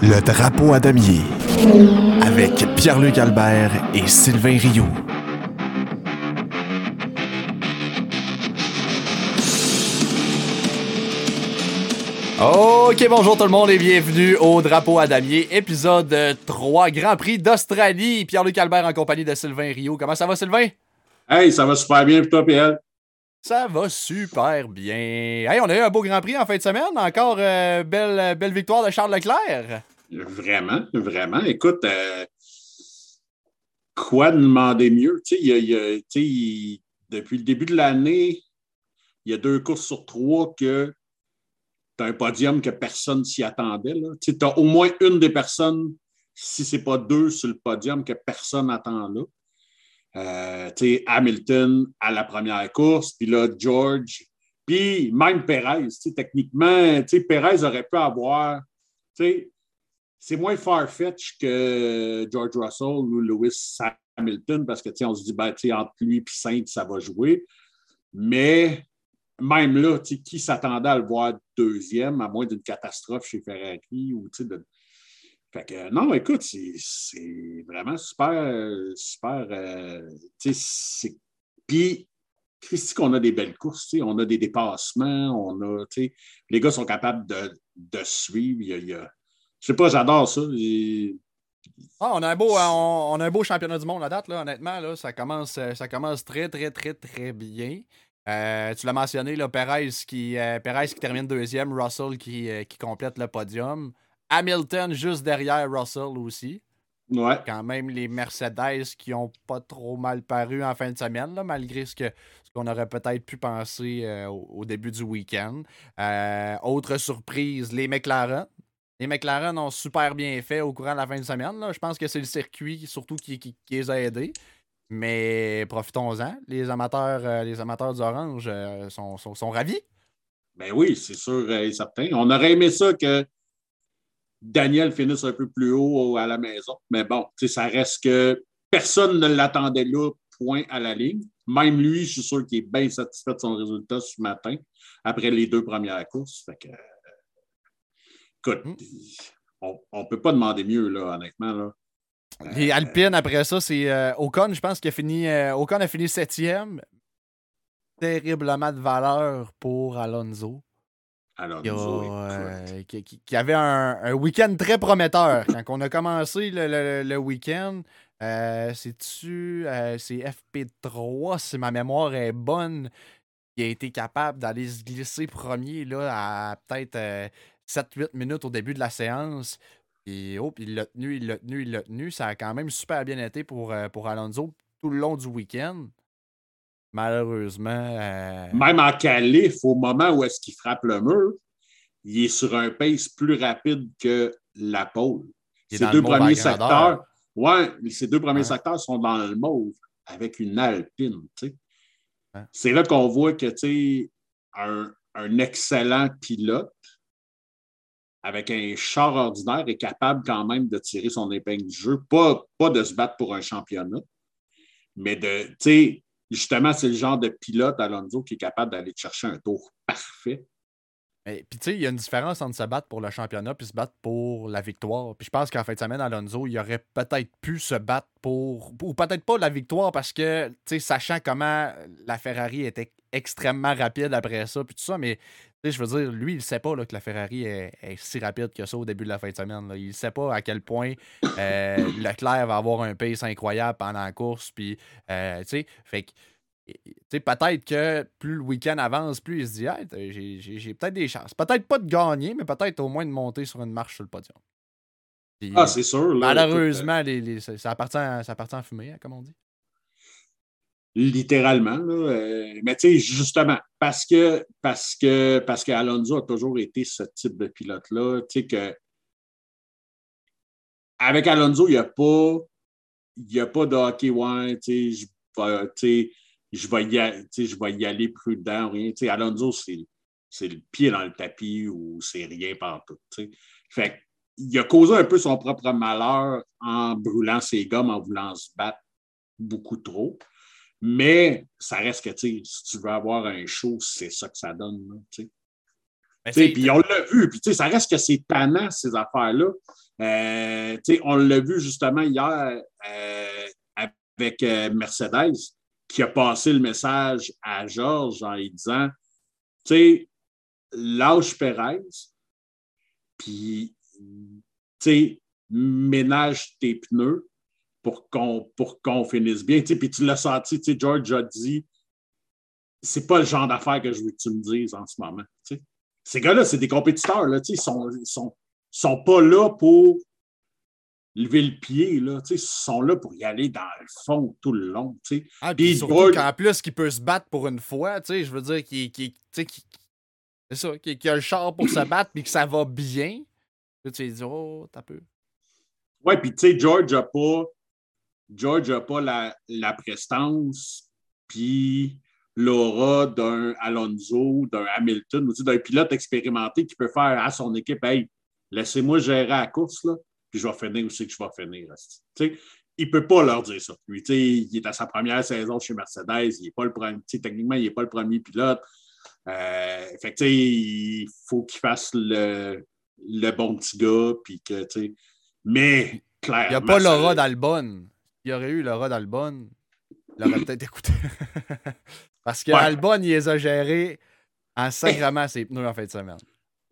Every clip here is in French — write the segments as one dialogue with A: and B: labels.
A: Le drapeau à damier avec Pierre-Luc Albert et Sylvain Rioux.
B: Ok, bonjour tout le monde et bienvenue au Drapeau à damier, épisode 3, Grand Prix d'Australie. Pierre-Luc Albert en compagnie de Sylvain Rio. Comment ça va, Sylvain?
C: Hey, ça va super bien pour toi, Pierre.
B: Ça va super bien. Hey, on a eu un beau Grand Prix en fin de semaine. Encore euh, belle, belle victoire de Charles Leclerc.
C: Vraiment, vraiment. Écoute, euh, quoi demander mieux? Depuis le début de l'année, il y a deux courses sur trois que tu as un podium que personne s'y attendait. Tu as au moins une des personnes, si ce n'est pas deux sur le podium, que personne n'attend là. Euh, Hamilton à la première course, puis là, George, puis même Perez. Techniquement, Perez aurait pu avoir. C'est moins far-fetch que George Russell ou Lewis Hamilton parce que on se dit ben, entre lui et Saint, ça va jouer. Mais même là, qui s'attendait à le voir deuxième, à moins d'une catastrophe chez Ferrari ou de, fait que, non, écoute, c'est vraiment super, super. Euh, puis, Christy, qu'on a des belles courses, on a des dépassements, on a, les gars sont capables de, de suivre. Il y a, je sais pas, j'adore ça.
B: Ah, on, a un beau, on, a un beau championnat du monde à date, là, honnêtement. Là, ça, commence, ça commence très, très, très, très bien. Euh, tu l'as mentionné, là, Perez, qui, euh, Perez qui termine deuxième, Russell qui, qui complète le podium. Hamilton juste derrière Russell aussi.
C: Ouais.
B: Quand même les Mercedes qui ont pas trop mal paru en fin de semaine, là, malgré ce que ce qu'on aurait peut-être pu penser euh, au, début du week-end. Euh, autre surprise, les McLaren. Les McLaren ont super bien fait au courant de la fin de semaine. Là. Je pense que c'est le circuit surtout qui, qui, les a aidés. Mais profitons-en. Les amateurs, euh, les amateurs d'Orange sont, sont, sont, ravis.
C: Ben oui, c'est sûr et certain. On aurait aimé ça que Daniel finisse un peu plus haut à la maison. Mais bon, ça reste que personne ne l'attendait là, point à la ligne. Même lui, je suis sûr qu'il est bien satisfait de son résultat ce matin, après les deux premières courses. Fait que, écoute, hmm. on ne peut pas demander mieux, là, honnêtement. Là.
B: Les Alpines, après ça, c'est euh, Ocon, je pense qu'il a fini. Euh, Ocon a fini septième. Terriblement de valeur pour Alonso.
C: Euh,
B: qui, avait un, week-end très prometteur. Quand on a commencé le, week-end, euh, c'est-tu, euh, c'est FP3, si ma mémoire est bonne, qui a été capable d'aller se glisser premier là, à peut-être 7-8 minutes au début de la séance. Et oh, il l'a tenu, il l'a tenu, il l'a tenu. Ça a quand même super bien été pour, pour Alonso tout le long du week-end. Malheureusement. Euh,
C: Même en qualif, au moment où est-ce qu'il frappe le mur, il est sur un pace plus rapide que la pole. Ces deux premiers secteurs, ouais, ces deux premiers secteurs sont dans le mauve avec une alpine. C'est là qu'on voit que un, un excellent pilote avec un char ordinaire est capable quand même de tirer son épingle du jeu. Pas, pas de se battre pour un championnat, mais de, justement, c'est le genre de pilote, Alonso, qui est capable d'aller chercher un tour parfait.
B: Puis, tu sais, il y a une différence entre se battre pour le championnat puis se battre pour la victoire. Puis, je pense qu'en fin de semaine, Alonso, il aurait peut-être pu se battre pour. Ou peut-être pas la victoire parce que, tu sais, sachant comment la Ferrari était extrêmement rapide après ça, puis tout ça, mais je veux dire, lui, il sait pas là, que la Ferrari est, si rapide que ça au début de la fin de semaine. Il ne sait pas à quel point euh, Leclerc va avoir un pace incroyable pendant la course. Puis, euh, tu sais, fait que. Peut-être que plus le week-end avance, plus il se dit j'ai peut-être des chances. Peut-être pas de gagner, mais peut-être au moins de monter sur une marche sur le podium.
C: ah, c'est sûr.
B: malheureusement, les, ça, appartient, ça appartient à fumer, hein, comme on dit
C: littéralement. Euh, mais tu sais, justement, parce que parce que parce qu'Alonso a toujours été ce type de pilote-là, tu sais que avec Alonso, il n'y a pas il a pas de hockey ouais, tu sais, je vais, y aller, je vais y aller prudent, rien. Tu sais, Alonso, c'est le pied dans le tapis ou c'est rien partout. Fait il a causé un peu son propre malheur en brûlant ses gommes, en voulant se battre beaucoup trop. Mais ça reste que, si tu veux avoir un show, c'est ça que ça donne. Puis on l'a vu, puis ça reste que c'est tannant, ces affaires-là. Euh, on l'a vu justement hier euh, avec euh, Mercedes, qui a passé le message à Georges en lui disant Tu sais, lâche Perez, puis ménage tes pneus pour qu'on finisse bien. Puis tu l'as senti, George a dit c'est pas le genre d'affaires que je veux que tu me dises en ce moment. Ces gars-là, c'est des compétiteurs. Là, ils sont, sont, sont pas là pour lever le pied. Là, ils sont là pour y aller dans le fond tout le long.
B: Ah, puis surtout qu'en plus, qu'il peut se battre pour une fois, je veux dire, qu'il qu'il a le char pour se battre puis que ça va bien. tu te dis, oh, t'as peu.
C: Ouais, puis tu sais, George n'a pas, George a pas la, la prestance, puis l'aura d'un Alonso, d'un Hamilton, ou d'un pilote expérimenté qui peut faire à son équipe Hey, laissez-moi gérer la course, là, puis je vais finir aussi que je vais finir. Il ne peut pas leur dire ça. Lui, il est à sa première saison chez Mercedes, il est pas le premier, techniquement, il n'est pas le premier pilote. Euh, fait il faut qu'il fasse le, le, bon petit gars, puis que, mais clairement.
B: Il n'y a pas l'aura d'Albon. Il y aurait eu l'aura d'Albon. Il aurait peut-être écouté. Parce que Albon, il les a gérés en sacrament ses pneus en fin de semaine.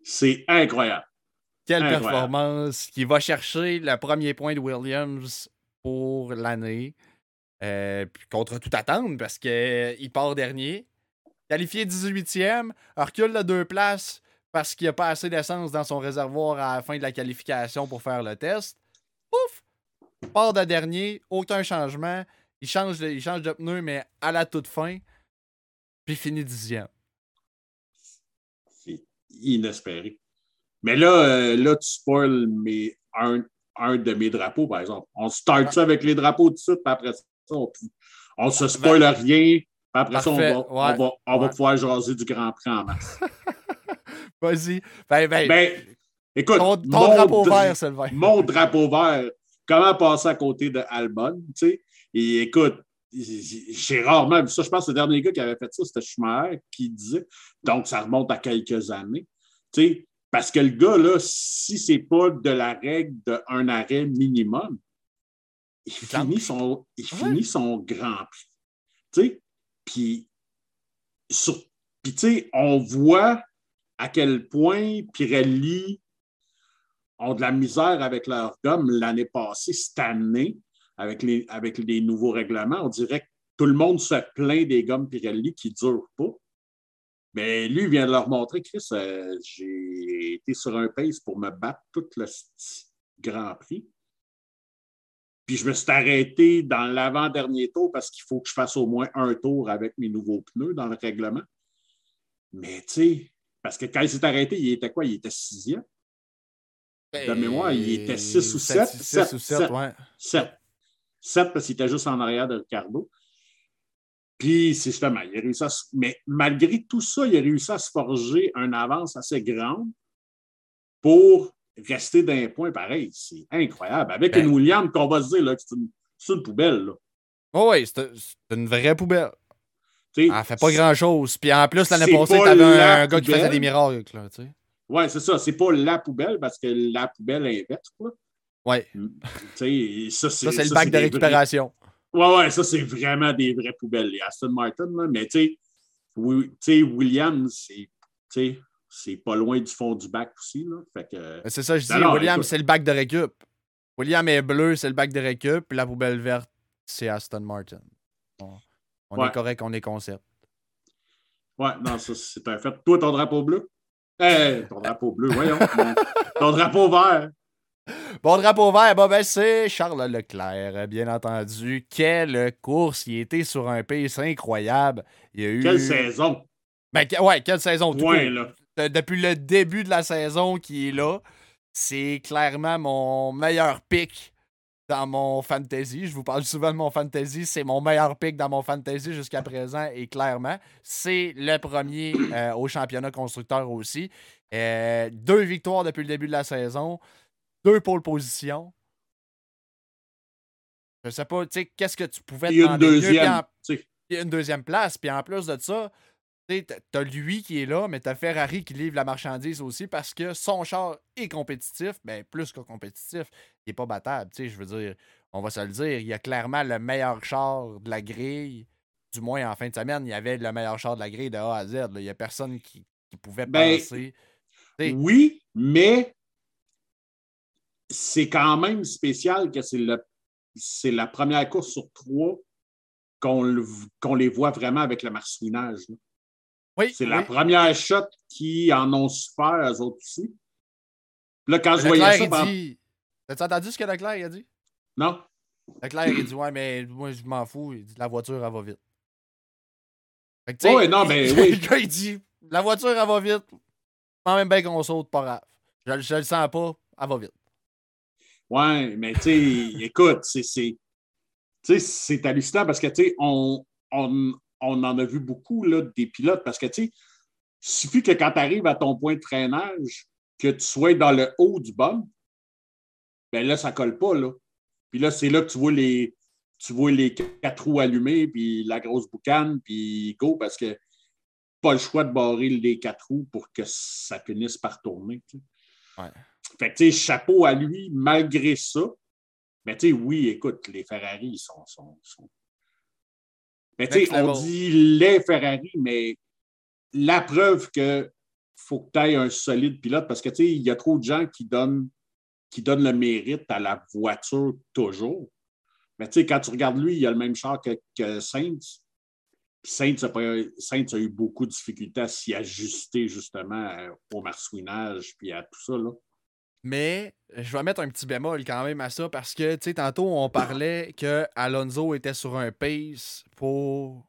C: C'est incroyable.
B: Quelle performance qui va chercher le premier point de Williams pour l'année. Euh, contre toute attente, parce qu'il part dernier. Qualifié 18e, recule de deux places parce qu'il n'y a pas assez d'essence dans son réservoir à la fin de la qualification pour faire le test. Pouf! Part de dernier, aucun changement. Il change, de, il change de pneu, mais à la toute fin puis finit dixième.
C: C'est inespéré. Mais là, euh, là tu spoil mes, un, un, de mes drapeaux, par exemple. On start ça avec les drapeaux tout de suite, puis après ça, on, ne se spoil rien, puis après ça, on va, on va, on va pouvoir jaser du Grand Prix en masse.
B: Vas-y. Ben, ben,
C: ben, écoute,
B: ton, drapeau vert, Sylvain.
C: Mon drapeau vert. Comment passer à côté de Albon, tu sais? Et écoute, j'ai rarement vu ça. Je pense que le dernier gars qui avait fait ça, c'était Schumacher qui disait. Donc, ça remonte à quelques années. Parce que le gars, là, si c'est pas de la règle d'un arrêt minimum, il, finit son, il finit son grand prix. Puis, on voit à quel point Pirelli ont de la misère avec leur gomme l'année passée, cette année avec les, avec les nouveaux règlements, on dirait que tout le monde se plaint des gommes Pirelli qui ne durent pas. Mais lui, il vient de leur montrer, Chris, euh, j'ai été sur un pace pour me battre tout le Grand Prix. Puis je me suis arrêté dans l'avant-dernier tour parce qu'il faut que je fasse au moins un tour avec mes nouveaux pneus dans le règlement. Mais tu sais, parce que quand il s'est arrêté, il était quoi? Il était sixième? De mémoire, il était six ou sept.
B: Six ou sept, ouais.
C: Sept. 7 parce qu'il était juste en arrière de Ricardo. Puis, c'est justement, il a réussi à Mais malgré tout ça, il a réussi à se forger une avance assez grande pour rester d'un point pareil. C'est incroyable. Avec ben une Williams qu'on va se dire que c'est une, poubelle. Là.
B: Oh oui, c'est une vraie poubelle. Elle ne fait pas grand-chose. Puis en plus, l'année passée, tu avais un, gars qui faisait des miracles.
C: Oui, c'est ça. C'est pas la poubelle parce que la poubelle est verte. Quoi.
B: Ouais.
C: Mm. Ça,
B: c'est le bac de récupération.
C: Ouais, ouais, ça, c'est vraiment des vraies poubelles, les Aston Martin. Mais tu sais, Williams, c'est pas loin du fond du bac aussi.
B: C'est ça, je dis, Williams, c'est le bac de récup. William est bleu, c'est le bac de récup, puis la poubelle verte, c'est Aston Martin. on est correct, on est concept.
C: Ouais, non, ça, c'est un fait. Toi, ton drapeau bleu? Eh, ton drapeau bleu, voyons. ton drapeau vert.
B: Bon, drapeau vert, ben, c'est Charles Leclerc, bien entendu. Quelle course! Il était sur un pace incroyable. Il a eu...
C: Quelle saison!
B: Ben, ouais, quelle saison! Depuis le début de la saison qui est là, c'est clairement mon meilleur pick dans mon fantasy. Je vous parle souvent de mon fantasy. C'est mon meilleur pick dans mon fantasy jusqu'à présent et clairement, c'est le premier euh, au championnat constructeur aussi. Euh, deux victoires depuis le début de la saison deux pôles position. Je sais pas, tu sais, qu'est-ce que tu pouvais
C: demander une deuxième,
B: une deuxième place. Puis en plus de ça, tu as lui qui est là, mais tu as Ferrari qui livre la marchandise aussi parce que son char est compétitif, mais ben, plus que compétitif, il n'est pas battable. Je veux dire, on va se le dire, il y a clairement le meilleur char de la grille. Du moins, en fin de semaine, il y avait le meilleur char de la grille de A à Z. Il n'y a personne qui, pouvait
C: ben,
B: penser.
C: Oui, mais c'est quand même spécial que c'est la première course sur trois qu'on les voit vraiment avec le marsouinage.
B: Oui,
C: c'est la première shot qui en ont souffert, eux autres aussi. Là, quand je voyais ça.
B: Dit... T'as-tu entendu ce que Leclerc a dit?
C: Non.
B: Leclerc, il dit Ouais, mais moi, je m'en fous. Il dit La voiture, elle va vite.
C: oui, non, mais oui.
B: Le gars, il dit La voiture, elle va vite. Pas même bien qu'on saute, pas grave. Je, je le sens pas, elle va vite.
C: Ouais, mais écoute, c'est hallucinant parce que, on, on, en a vu beaucoup, là, des pilotes, parce que, tu sais, suffit que quand tu arrives à ton point de traînage, que tu sois dans le haut du bas, ben là, ça colle pas, là. Puis là, c'est là que tu vois les, tu vois les quatre roues allumées, puis la grosse boucane, puis go, parce que pas le choix de barrer les quatre roues pour que ça finisse par tourner. Fait que, tu sais, chapeau à lui, malgré ça, mais tu sais, oui, écoute, les Ferrari sont. sont, Mais tu sais, on dit les Ferrari, mais la preuve que faut que tu aies un solide pilote parce que tu sais, il y a trop de gens qui donnent, qui donnent le mérite à la voiture toujours. Mais tu sais, quand tu regardes lui, il a le même char que, que Sainz. Sainz a, Sainz a eu beaucoup de difficultés à s'y ajuster justement au marsouinage puis à tout ça. Là.
B: Mais je vais mettre un petit bémol quand même à ça parce que, tu sais, tantôt, on parlait que Alonso était sur un pace pour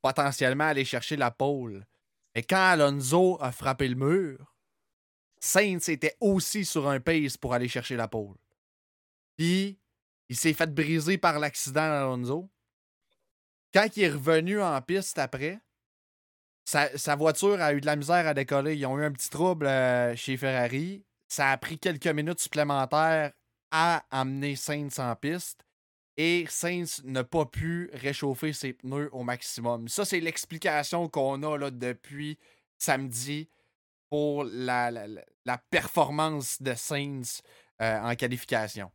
B: potentiellement aller chercher la pole. Et quand Alonso a frappé le mur, Sainz était aussi sur un pace pour aller chercher la pole. Puis, il s'est fait briser par l'accident Alonso. Quand il est revenu en piste après, sa, voiture a eu de la misère à décoller. Ils ont eu un petit trouble euh, chez Ferrari. Ça a pris quelques minutes supplémentaires à amener Sainz en piste et Sainz n'a pas pu réchauffer ses pneus au maximum. Ça, c'est l'explication qu'on a là, depuis samedi pour la, la, performance de Sainz euh, en qualification.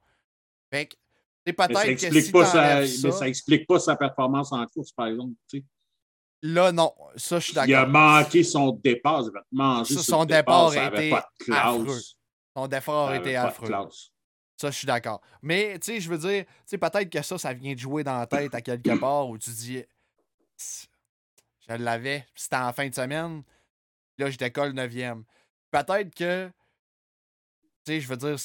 B: Fait que, peut-être ça explique
C: pas sa, mais ça explique pas sa performance en course, par exemple.
B: Là, non. Ça, je suis d'accord.
C: Il a manqué son départ. Il
B: son départ, départ a été affreux. Son effort était affreux. Ça, je suis d'accord. Mais, tu sais, je veux dire, tu sais, peut-être que ça, ça vient de jouer dans la tête à quelque part où tu dis, je l'avais, c'était en fin de semaine, là, je décolle 9e. Peut-être que, tu sais, je veux dire,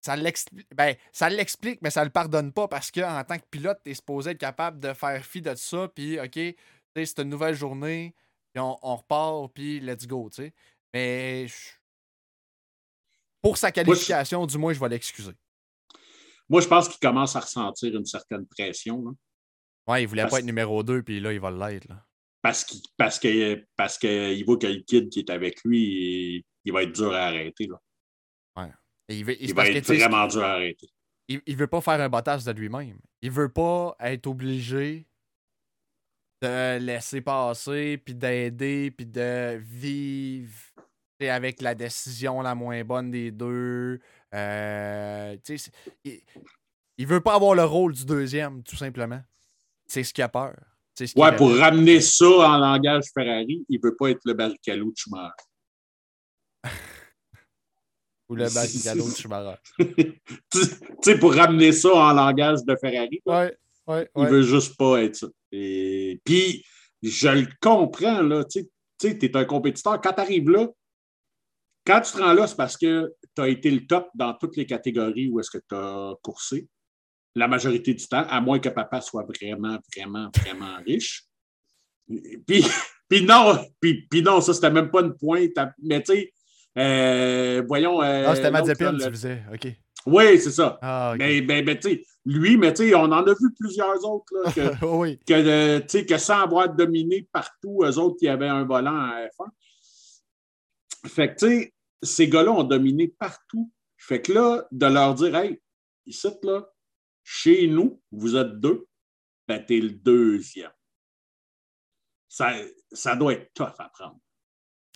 B: ça l'explique, ben, ça l'explique, mais ça le pardonne pas parce qu'en tant que pilote, tu es supposé être capable de faire fi de ça, puis, OK, c'est une nouvelle journée, puis on, on repart, puis let's go, tu sais. Mais pour sa qualification, du moins, je vais l'excuser.
C: Moi, je pense qu'il commence à ressentir une certaine pression. Là.
B: Ouais, il voulait pas être numéro 2, puis là, il va l'être.
C: Parce qu'il parce que, parce que, voit que le kid qui est avec lui, il, va être dur à arrêter. Là.
B: Ouais.
C: il, va être vraiment dur à arrêter.
B: Il, ne veut pas faire un bottage de lui-même. Il veut pas être obligé de laisser passer, puis d'aider, puis de vivre avec la décision la moins bonne des deux. Euh, il, il veut pas avoir le rôle du deuxième, tout simplement. C'est ce qu'il a peur.
C: ouais, pour ramener ça en langage Ferrari, il veut pas être le Barrichello de Schumacher.
B: Ou le Barrichello de Schumacher.
C: tu sais, pour ramener ça en langage de Ferrari,
B: ouais, ouais,
C: il veut juste pas être ça. Et... Puis, je le comprends, là. Tu sais, tu es un compétiteur. Quand tu arrives là, quand tu te rends là, c'est parce que tu as été le top dans toutes les catégories où est-ce que tu as coursé, la majorité du temps, à moins que papa soit vraiment, vraiment, vraiment riche. Puis, puis non, puis, puis non, ça, c'était même pas une pointe. mais tu sais, euh, voyons. Euh,
B: ah, c'était Mazepin, tu faisais, OK.
C: Oui, c'est ça. Ah, Mais, mais, mais tu sais, lui, mais tu sais, on en a vu plusieurs autres là, que,
B: oui.
C: que, euh, que, sans avoir dominé partout, eux autres, qui avaient un volant à F1. Fait que, tu sais, ces gars-là ont dominé partout. Fait que là, de leur dire, hey, ici, là, chez nous, vous êtes deux, ben, t'es le deuxième. ça, ça doit être tough à prendre.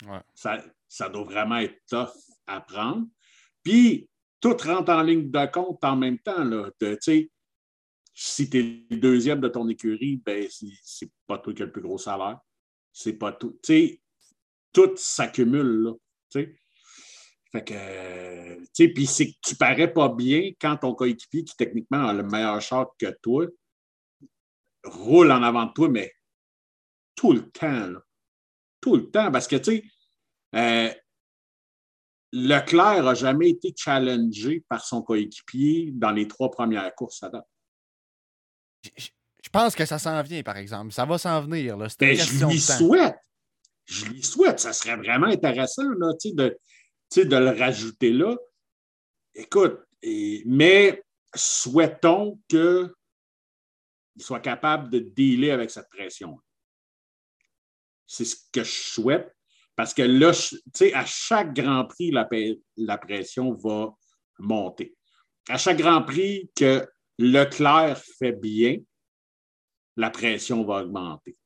B: Ouais.
C: Ça, ça doit vraiment être tough à prendre. Puis, tout rentre en ligne de compte en même temps. Là, de, tu sais, si tu es le deuxième de ton écurie, ben, c'est- c'est pas toi qui as le plus gros salaire. C'est pas tout. Tu sais, tout s'accumule, là. Tu. Fait que, tu sais, puis c'est que tu parais pas bien quand ton coéquipier, qui techniquement a le meilleur char que toi, roule en avant de toi, mais tout le temps, là. Tout le temps. Parce que, tu sais, euh, Leclerc n'a jamais été challengé par son coéquipier dans les trois premières courses à date.
B: Je- Je je pense que ça s'en vient, par exemple. Ça va s'en venir. là. C'est une
C: Ben, je lui
B: de temps.
C: souhaite. Je lui souhaite. Ça serait vraiment intéressant là, de, de le rajouter là. Écoute, mais souhaitons qu'il soit capable de dealer avec cette pression. C'est ce que je souhaite. Parce que là, à chaque Grand Prix, la, la pression va monter. À chaque Grand Prix que Leclerc fait bien, la pression va augmenter.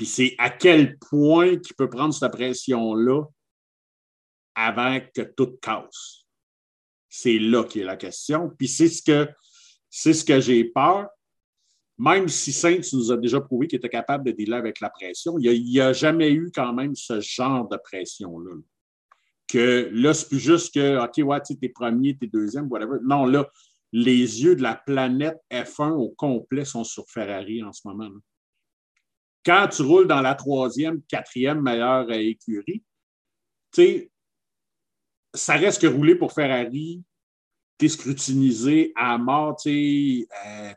C: Puis c'est à quel point qu'il peut prendre cette pression-là avant que tout casse. C'est là qui est la question. Puis c'est ce que c'est ce que j'ai peur. Même si Saints nous a déjà prouvé qu'il était capable de dealer avec la pression, il n'y a, jamais eu quand même ce genre de pression-là. Que là, c'est plus juste que, OK, ouais, tu es premier, tu es deuxième, whatever. Non, là, les yeux de la planète F1 au complet sont sur Ferrari en ce moment. là. Quand tu roules dans la troisième, quatrième meilleure euh, écurie, tu sais, ça reste que rouler pour Ferrari, tu es scrutinisé à mort. euh, tu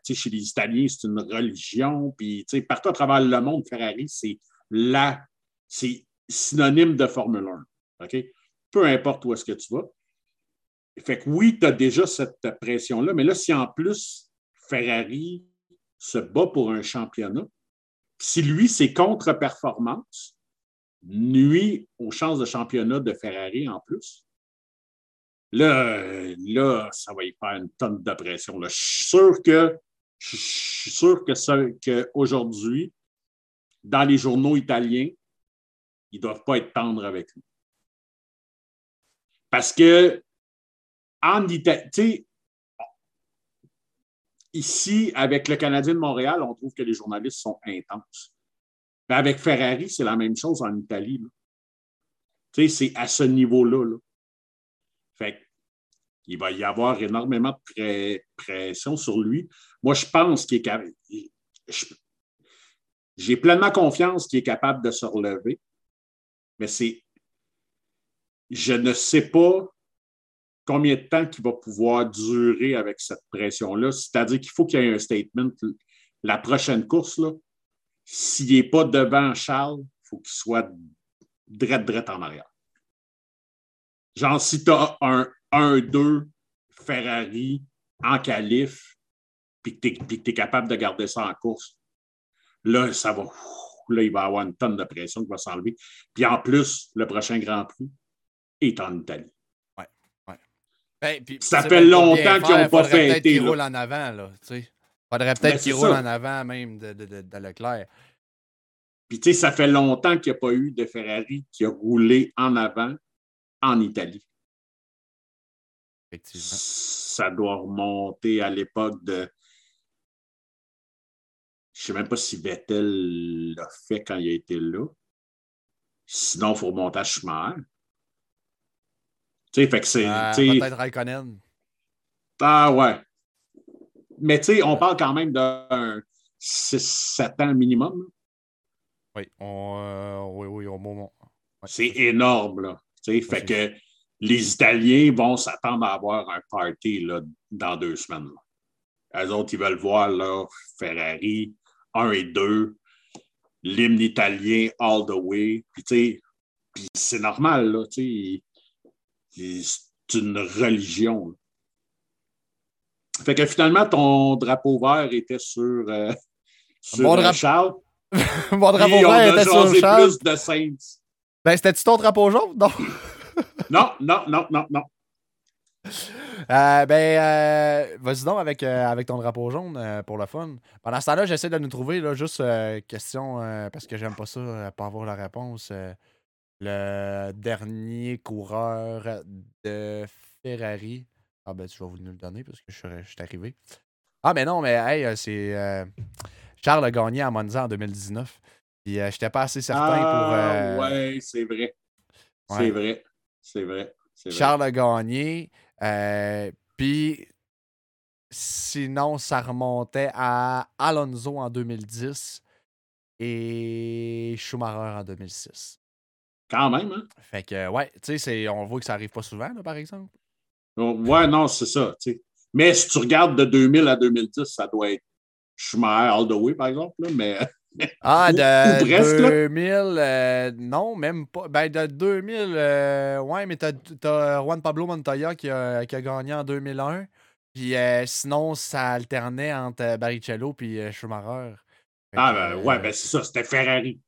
C: sais, chez les Italiens, c'est une religion. Puis, partout à travers le monde, Ferrari, c'est la, c'est synonyme de Formule 1. OK? Peu importe où est-ce que tu vas. Fait que oui, tu as déjà cette pression-là, mais là, si en plus Ferrari se bat pour un championnat, si lui, ses contre-performances nuit aux chances de championnat de Ferrari en plus, là, ça va y faire une tonne de pression. Je suis sûr que je suis sûr qu'aujourd'hui, dans les journaux italiens, ils ne doivent pas être tendres avec lui. Parce que en Italie, ici, avec le Canadien de Montréal, on trouve que les journalistes sont intenses. Mais avec Ferrari, c'est la même chose en Italie. c'est à ce niveau-là. là. Fait il va y avoir énormément de pression sur lui. Moi, je pense qu'il est capable. J'ai pleinement confiance qu'il est capable de se relever, mais c'est. Je ne sais pas combien de temps qu'il va pouvoir durer avec cette pression-là. C'est-à-dire qu'il faut qu'il y ait un statement. La prochaine course, s'il n'est pas devant Charles, il faut qu'il soit drette, drette en arrière. Genre, si tu as un 1-2 Ferrari en qualif, puis que tu es capable de garder ça en course, là, ça va. Là, il va avoir une tonne de pression qui va s'enlever. Puis en plus, le prochain Grand Prix est en Italie.
B: Ben, puis,
C: Ça fait longtemps qu'ils
B: faire,
C: ont pas
B: faudrait peut-être en avant, là, tu sais. Faudrait
C: Ben,
B: peut-être
C: c'est
B: qu'il roule
C: ça.
B: en avant même de, de, de, de Leclerc.
C: Puis, tu sais, ça fait longtemps qu'il n'y a pas eu de Ferrari qui a roulé en avant en Italie.
B: Effectivement.
C: Ça doit remonter à l'époque de. Je ne sais même pas si Vettel l'a fait quand il a été là. Sinon, il faut remonter à Schumacher. Tu sais, fait que c'est.
B: Euh,
C: sais,
B: peut-être Raikkonen.
C: Ah ouais. Mais tu sais, on parle quand même d'un 6-7 ans minimum.
B: Oui, on, euh, oui, oui, au moment. Ouais.
C: C'est énorme, là. Tu sais, fait que les Italiens vont s'attendre à avoir un party là, dans deux semaines. là. Eux autres, ils veulent voir là, Ferrari 1 et 2, l'hymne italien all the way. Puis, tu sais, c'est normal, là. Tu sais, c'est une religion. là. Fait que finalement, ton drapeau vert était sur, euh, sur
B: Mon
C: euh,
B: drapeau-
C: Charles.
B: Mon drapeau
C: on
B: vert
C: a
B: était sur Charles.
C: plus de Saints.
B: Ben, c'était-tu ton drapeau jaune? Non.
C: Non, non, non, non, non.
B: Euh, ben, euh, vas-y donc avec, euh, avec ton drapeau jaune pour le fun. Pendant ce temps-là, j'essaie de nous trouver, là, juste question, parce que j'aime pas ça, pas avoir la réponse. Le dernier coureur de Ferrari. Ah, ben, tu vas vous nous le donner parce que je, je suis arrivé. Ah, mais non, mais hey, c'est. Charles a gagné à Monza en 2019. Puis je j'étais pas assez certain
C: ah, pour. Ouais, c'est vrai. C'est vrai. C'est vrai.
B: Charles a gagné. Euh, puis sinon, ça remontait à Alonso en 2010 et Schumacher en 2006.
C: Quand même, hein?
B: Fait que, ouais, tu sais, on voit que ça arrive pas souvent, par exemple.
C: Ouais, non, c'est ça. Mais si tu regardes de 2000 à 2010, ça doit être Schumacher all the way, par exemple. mais
B: ah, de 2000, euh, non, même pas. Ben, de 2000, euh, ouais, mais t'as as Juan Pablo Montoya qui a, qui a, gagné en 2001. Puis euh, sinon, ça alternait entre Barrichello et Schumacher.
C: Ah, ben, ouais, ben c'est ça, c'était Ferrari.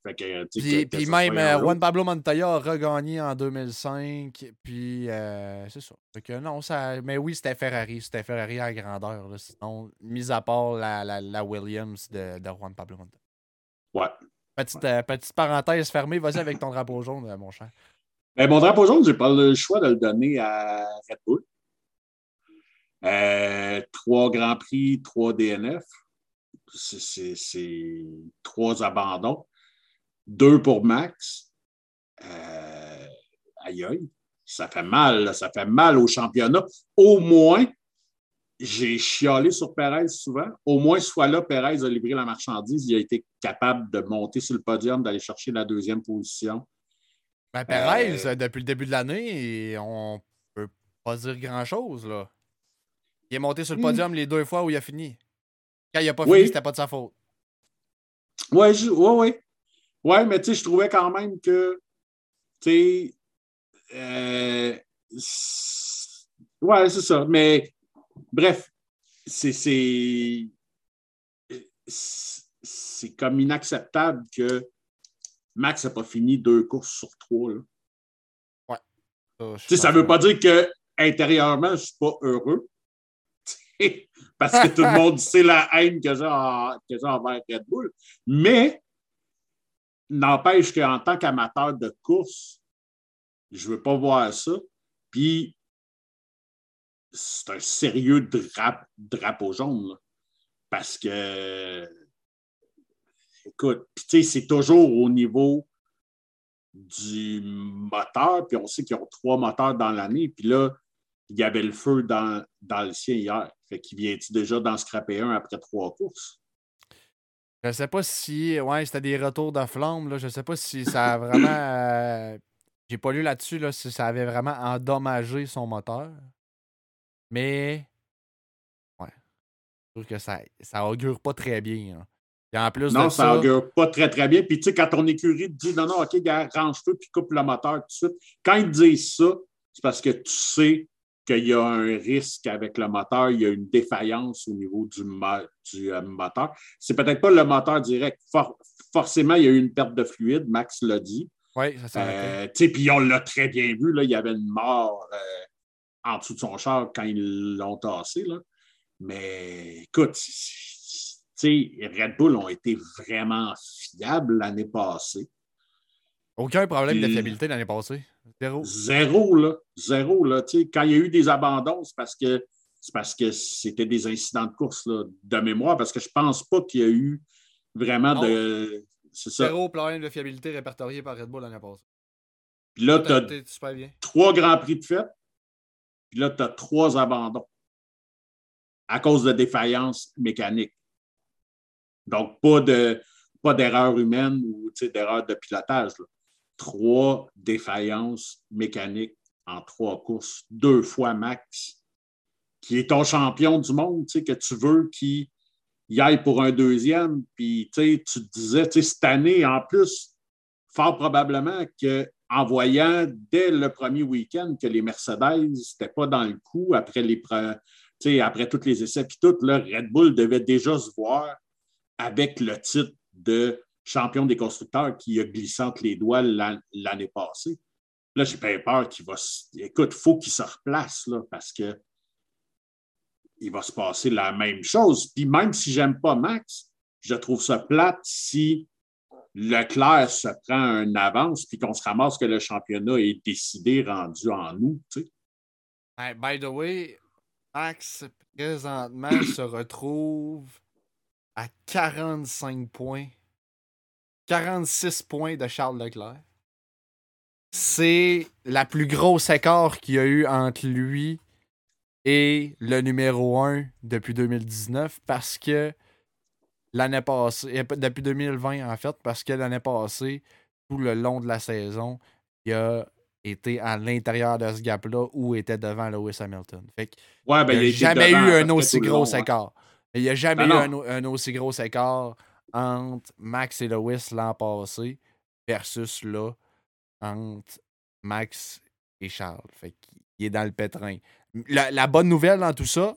B: puis, puis même Juan Pablo Montoya a regagné en 2005. Puis c'est ça. Fait que non, ça. Mais oui, c'était Ferrari. C'était Ferrari à grandeur. sinon, mis à part la, la, la Williams de, de Juan Pablo Montoya.
C: Ouais.
B: Euh, petite, parenthèse fermée, vas-y avec ton drapeau jaune, euh, mon cher.
C: Ben, mon drapeau jaune, j'ai pas le choix de le donner à Red Bull. Euh, trois Grands Prix, trois DNF. C'est trois abandons. Deux pour Max. aïe aïe. Ça fait mal, ça fait mal au championnat. Au moins, j'ai chialé sur Perez souvent. Au moins, soit là, Perez a livré la marchandise. Il a été capable de monter sur le podium, d'aller chercher la deuxième position.
B: Ben, Perez, euh, depuis le début de l'année, on peut pas dire grand-chose. là. Il est monté sur le hmm. podium les deux fois où il a fini. Quand il n'a pas fini, c'était pas de sa faute.
C: Oui, oui, oui. Ouais, mais tu sais, je trouvais quand même que, tu sais, euh, ouais, c'est ça. Mais Bref, c'est c'est comme inacceptable que Max n'a pas fini deux courses sur trois. Là.
B: Ouais.
C: Ça ne veut pas dire que intérieurement, je ne suis pas heureux. parce que tout le monde sait la haine que j'ai envers Red Bull. Mais n'empêche qu'en tant qu'amateur de course, je ne veux pas voir ça. Puis c'est un sérieux drapeau jaune. parce que, écoute, c'est toujours au niveau du moteur, puis on sait qu'ils ont trois moteurs dans l'année, puis là, il y avait le feu dans, dans le sien hier. Fait qu'il vient déjà d'en scraper un après trois courses?
B: Je ne sais pas si. Ouais, c'était des retours de flamme. Là. Je sais pas si ça a vraiment. Euh, j'ai pas lu là-dessus là, si ça avait vraiment endommagé son moteur. Mais. Ouais. Je trouve que ça, ça augure pas très bien. Hein. Et en plus
C: non, ça, augure pas très, très bien. Puis, tu sais, quand ton écurie te dit non, non, OK, gars, range-toi puis coupe le moteur tout de suite. Quand ils te disent ça, c'est parce que tu sais qu'il y a un risque avec le moteur, il y a une défaillance au niveau du, du euh, moteur. C'est peut-être pas le moteur direct. forcément, il y a eu une perte de fluide, Max l'a dit.
B: Oui, ça s'est
C: euh, Puis on l'a très bien vu, là, il y avait une mort. Euh, en dessous de son char quand ils l'ont tassé. Là. Mais écoute, Red Bull ont été vraiment fiables l'année passée.
B: Aucun problème de fiabilité l'année passée. Zéro.
C: Zéro, là. Zéro, là. quand il y a eu des abandons, c'est parce que c'est parce que c'était des incidents de course là, de mémoire, parce que je pense pas qu'il y a eu vraiment de.
B: Zéro problème de fiabilité répertorié par Red Bull l'année passée.
C: Puis là, tu as trois grands prix de fête, puis là, tu as trois abandons à cause de défaillances mécaniques. Donc, pas de pas d'erreur humaine ou d'erreur de pilotage. Trois défaillances mécaniques en trois courses, deux fois max, qui est ton champion du monde, que tu veux qu'il y aille pour un deuxième. Puis tu te disais, cette année, en plus, fort probablement que en voyant dès le premier week-end que les Mercedes n'étaient pas dans le coup après, les, après tous les essais, puis tout, Red Bull devait déjà se voir avec le titre de champion des constructeurs qui a glissé entre les doigts l'année passée. Là, j'ai pas peur qu'il va. Écoute, il faut qu'il se replace, là, parce que il va se passer la même chose. Puis même si j'aime pas Max, je trouve ça plate si Leclerc se prend un avance puis qu'on se ramasse que le championnat est décidé, rendu en août. Tu
B: by the way, Max présentement se retrouve à 45 points. 46 points de Charles Leclerc. C'est la plus grosse écart qu'il y a eu entre lui et le numéro 1 depuis 2019 parce que l'année passée, depuis 2020 en fait, parce que l'année passée, tout le long de la saison, il a été à l'intérieur de ce gap-là ou était devant Lewis Hamilton. Fait
C: ouais, ben,
B: il n'y a jamais eu un aussi gros écart. Il n'y a jamais eu un, aussi gros écart entre Max et Lewis l'an passé versus là entre Max et Charles. Fait qu'il est dans le pétrin. La, bonne nouvelle dans tout ça,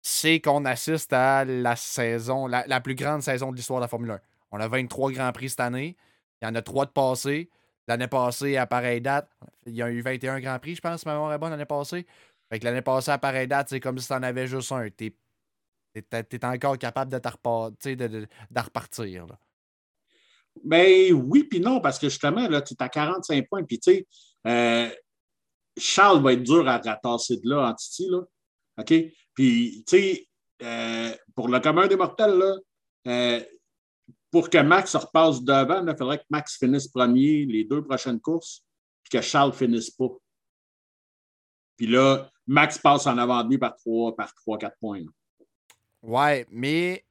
B: c'est qu'on assiste à la saison, la, plus grande saison de l'histoire de la Formule 1. On a 23 Grands Prix cette année. Il y en a 3 de passés. L'année passée, à pareille date, il y a eu 21 Grands Prix, je pense, si ma mémoire l'année passée. Fait que l'année passée, à pareille date, c'est comme si tu en avais juste un. T'es es, encore capable de, de, repartir. Là.
C: Ben oui, puis non, parce que justement, là, tu es à 45 points. Puis, tu sais, euh, Charles va être dur à ratasser de là en Titi, là. OK? Puis, tu sais, euh, pour le commun des mortels, là, euh, pour que Max se repasse devant, il faudrait que Max finisse premier les deux prochaines courses, puis que Charles finisse pas. Puis là, Max passe en avant de par 3, par 3, 4 points.
B: Ouais, mais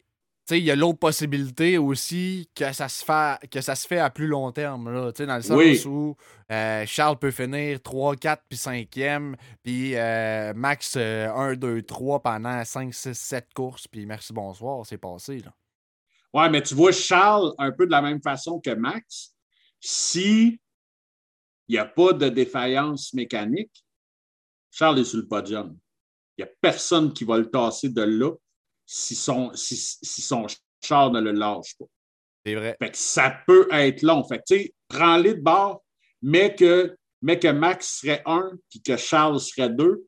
B: il y a l'autre possibilité aussi que ça se fait que ça se fait à plus long terme là, dans le sens où euh, Charles peut finir 3 4 puis 5e puis euh, max 1 2 3 pendant 5 6 7 courses puis merci bonsoir, c'est passé là.
C: Ouais, mais tu vois Charles un peu de la même façon que Max si il n'y a pas de défaillance mécanique, Charles est sur le podium. Il n'y a personne qui va le tasser de là si son, si, son char ne le lâche pas.
B: C'est vrai.
C: Fait que ça peut être long. Fait tu sais, prends-les de bord, mais que, mais que Max serait un, puis que Charles serait deux.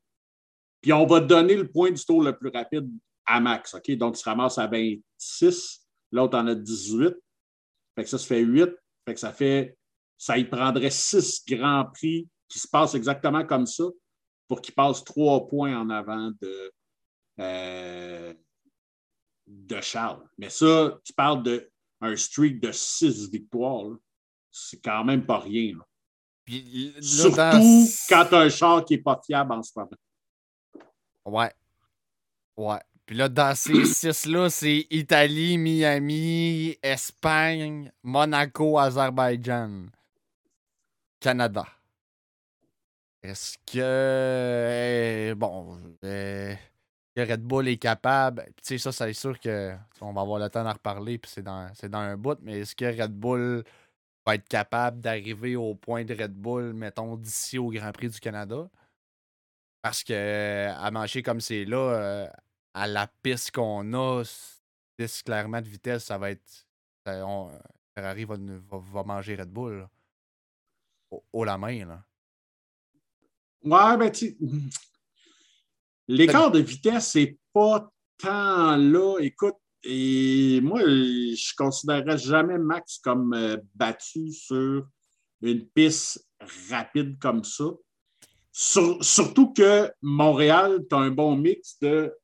C: Puis on va donner le point du tour le plus rapide à Max. OK? Donc, il se ramasse à 26. L'autre en a 18. Fait que ça se fait 8. Fait que ça fait. Ça y prendrait six grands prix qui se passent exactement comme ça pour qu'il passe trois points en avant de, euh, de Charles. Mais ça, tu parles d'un streak de six victoires. C'est quand même pas rien. Surtout quand tu as un char qui n'est pas fiable en ce moment.
B: Ouais. Ouais. Puis là, dans ces six-là, c'est Italie, Miami, Espagne, Monaco, Azerbaïdjan, Canada. Est-ce que. Eh, bon. Eh, que Red Bull est capable. Tu sais, ça, c'est sûr que on va avoir le temps d'en reparler, puis c'est dans, dans un bout, mais est-ce que Red Bull va être capable d'arriver au point de Red Bull, mettons, d'ici au Grand Prix du Canada? Parce que à marcher comme c'est là, euh, à la piste qu'on a, piste clairement de vitesse, ça va être. Ferrari va, va, manger Red Bull. Au, la main, là.
C: Ouais, ben tu L'écart de vitesse, c'est pas tant là. Écoute, et moi, je ne considérerais jamais Max comme euh, battu sur une piste rapide comme ça. surtout que Montréal, tu as un bon mix de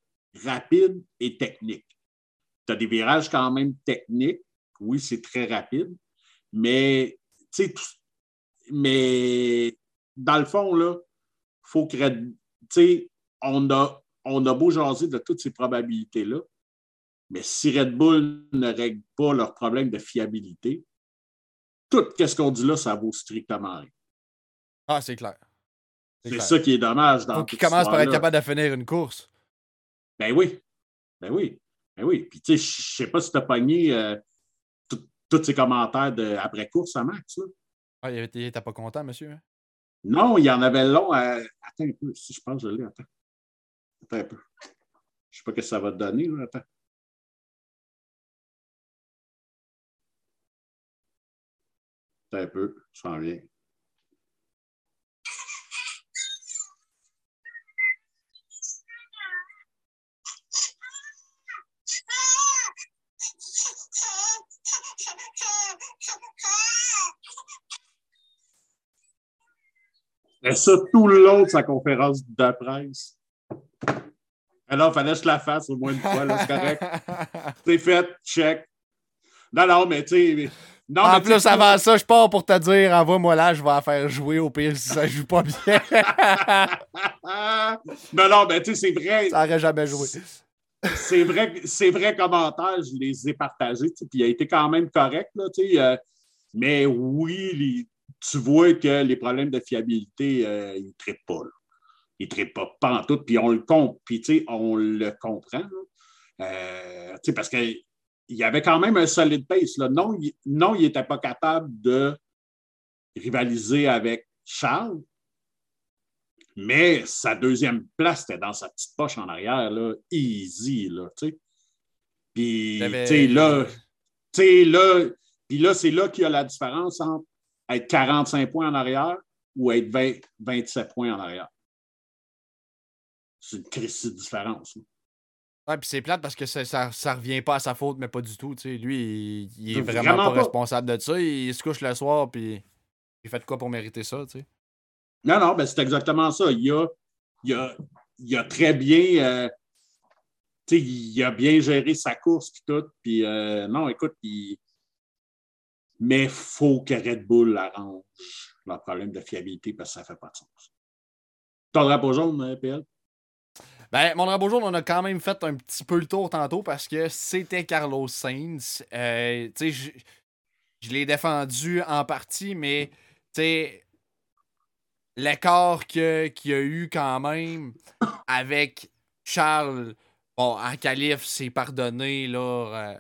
C: rapide et technique. Tu as des virages quand même techniques. Oui, c'est très rapide. Mais, tu mais dans le fond, là, il faut que, tu on a, on a beau jaser de toutes ces probabilités-là, mais si Red Bull ne règle pas leur problème de fiabilité, tout ce qu'on dit là, ça vaut strictement rien.
B: Ah, c'est clair.
C: C'est ça qui est dommage. Dans
B: Donc, il commence par être capable de finir une course.
C: Ben oui. Ben oui. Ben oui. Puis, tu sais, je sais pas si tu as pogné euh, tous ces commentaires de après-course à Max. Là.
B: Ah, il était pas content, monsieur? Hein?
C: Non, il y en avait long. Attends un peu. Si je pense que je l'ai. Attends. Attends un peu. Je ne sais pas ce que ça va te donner. Là. Attends. Attends un peu. Je s'en viens. Et ça tout le long de sa conférence de presse. Alors, il fallait que je la fasse au moins une fois, c'est correct. C'est fait, check. Non, non, mais tu sais. Non,
B: en plus, avant ça, je pars pour te dire envoie-moi là, je vais la faire jouer au pire si ça joue pas bien.
C: non, non, mais tu sais, c'est vrai.
B: ça aurait jamais joué.
C: c'est vrai, c'est vrai commentaires, je les ai partagés, tu sais, puis il a été quand même correct, là, tu sais, euh, mais oui, les- tu vois que les problèmes de fiabilité, euh, ils ne traitent pas. Là. Ils ne traitent pas, pas en tout, puis on le, com- puis, on le comprend. Euh, parce qu'il y avait quand même un solide pace. Là. Non, il non, il n'était pas capable de rivaliser avec Charles, mais sa deuxième place, c'était dans sa petite poche en arrière, là, easy, là. Puis,
B: Il
C: là, là, puis là, c'est là qu'il y a la différence entre être 45 points en arrière ou être 20 27 points en arrière. C'est une crise de différence. là.
B: Ouais, puis c'est plate parce que ça, ça, ça revient pas à sa faute, mais pas du tout. tu sais. Lui, il, il est
C: Vraiment
B: vraiment, pas,
C: pas.
B: responsable de ça. Il se couche le soir, puis il fait de quoi pour mériter ça, tu sais?
C: Non, non, ben c'est exactement ça. Il a, il a, il a très bien, euh, tu sais, il a bien géré sa course puis tout. Puis euh, non, écoute, il... mais il faut que Red Bull arrange leur problème de fiabilité parce que ça ne fait pas de sens. Ton drapeau jaune, euh, PL?
B: Ben, mon drapeau jaune, on a quand même fait un petit peu le tour tantôt parce que c'était Carlos Sainz. Euh, tu sais, je, l'ai défendu en partie, mais tu sais, l'écart qu'il y a eu quand même avec Charles, bon, en qualif, c'est pardonné, là, euh,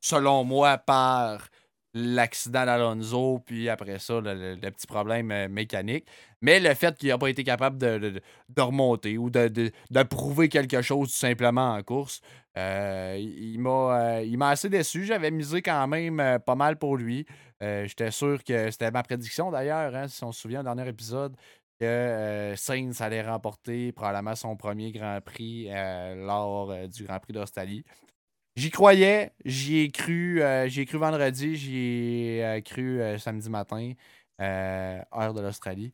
B: selon moi, par l'accident d'Alonso, puis après ça, le, le- le petit problème euh, mécanique. Mais le fait qu'il n'a pas été capable de, remonter ou de, prouver quelque chose tout simplement en course, euh, il il m'a euh, il m'a assez déçu. J'avais misé quand même pas mal pour lui. J'étais sûr que c'était ma prédiction d'ailleurs, hein, si on se souvient, au dernier épisode, que euh, Sainz allait remporter probablement son premier Grand Prix lors du Grand Prix d'Australie. J'y croyais, j'y ai cru, euh, j'y ai cru vendredi, j'y ai euh, cru euh, samedi matin, heure de l'Australie.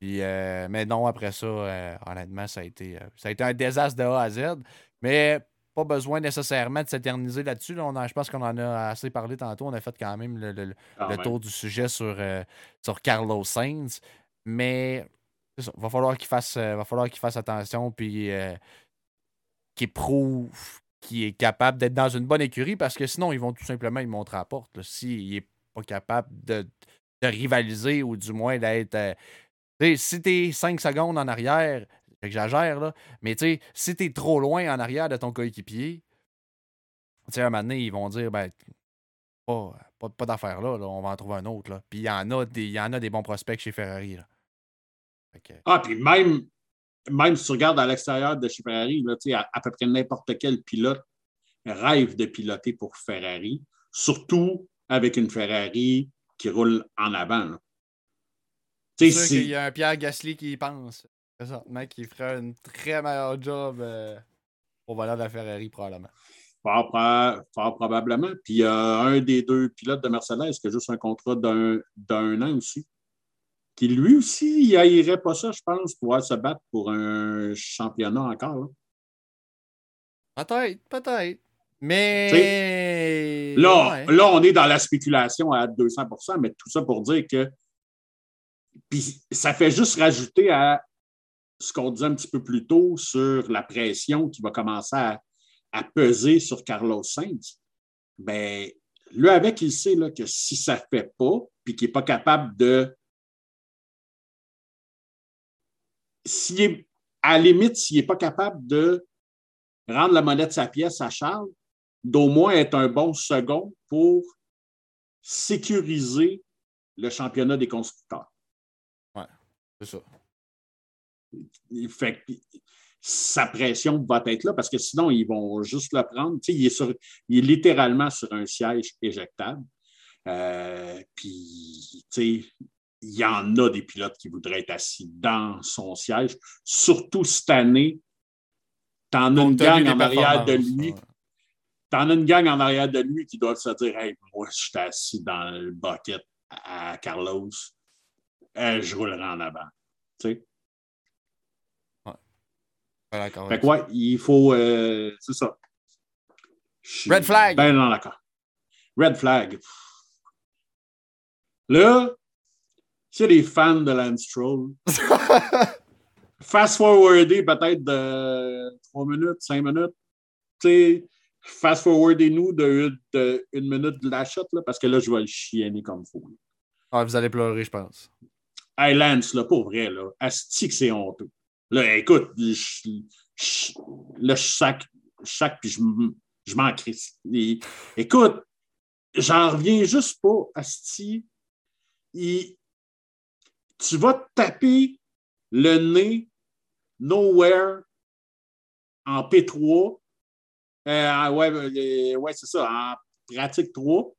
B: Puis, mais non, après ça, honnêtement, ça a, été, ça a été un désastre de A à Z. Mais pas besoin nécessairement de s'éterniser là-dessus. là. On a- je pense qu'on en a assez parlé tantôt. On a fait quand même le, le-
C: Quand
B: le
C: même.
B: tour du sujet sur, sur Carlos Sainz. Mais ça, va falloir qu'il fasse, va falloir qu'il fasse attention puis qu'il prouve qu'il est capable d'être dans une bonne écurie parce que sinon, ils vont tout simplement lui montrer à porte. S'il n'est pas capable de, de rivaliser ou du moins d'être. euh, si t'es 5 secondes en arrière, j'exagère, là, mais tu si t'es trop loin en arrière de ton coéquipier, à un moment donné, ils vont dire, ben, pas, pas, pas d'affaire là, là, on va en trouver un autre. Là. Puis il y, en a des- y en a des bons prospects chez Ferrari. Là.
C: Ah, puis même, même si tu regardes à l'extérieur de chez Ferrari, là, à, à peu près n'importe quel pilote rêve de piloter pour Ferrari, surtout avec une Ferrari qui roule en avant.
B: C'est sûr qu'il y a un Pierre Gasly qui y pense. Présentement, qui ferait un très meilleur job euh, au volant de la Ferrari, probablement.
C: Fort, fort probablement. Puis il y a un des deux pilotes de Mercedes qui a juste un contrat d'un d'un an aussi. Qui lui aussi, il haïrait pas ça, je pense, pouvoir se battre pour un championnat encore. là.
B: Peut-être, peut-être. Mais.
C: Là,
B: Ouais.
C: là, on est dans la spéculation à 200% mais tout ça pour dire que. Puis ça fait juste rajouter à ce qu'on disait un petit peu plus tôt sur la pression qui va commencer à, à peser sur Carlos Sainz. Ben, lui, avec, il sait là, que si ça ne fait pas, puis qu'il n'est pas capable de. S'il est, à la limite, s'il n'est pas capable de rendre la monnaie de sa pièce à Charles, d'au moins être un bon second pour sécuriser le championnat des constructeurs.
B: C'est ça.
C: Fait que sa pression va être là parce que sinon, ils vont juste le prendre. Tu sais, il, est sur- il est littéralement sur un siège éjectable. Euh, puis, tu sais, il y en a des pilotes qui voudraient être assis dans son siège. Surtout cette année, tu en as une gang en arrière de lui.
B: ouais.
C: T'en as une gang en arrière de lui qui doivent se dire Hey, moi, je suis assis dans le bucket à Carlos, Euh, je roulerai en avant. Tu sais.
B: Ouais.
C: Fait que ouais, il faut. euh, c'est ça.
B: Red flag.
C: Ben dans l'accord. Red flag. Là, a des fans de Lance Stroll, fast-forwarder peut-être de 3 minutes, 5 minutes. Tu sais, fast-forwarder-nous de, de une minute de la shot, là, parce que là, je vais le chienner comme fou.
B: Ah, vous allez pleurer, je pense.
C: Hey, Lance, là, pour vrai, là, asti que c'est honteux. Là, écoute, je, je- là, je sac, je sac, puis je, je m'en crisse. Écoute, j'en reviens juste pas, asti. Il- tu vas te taper le nez nowhere en P3. Euh, ouais, euh, ouais c'est ça, en pratique 3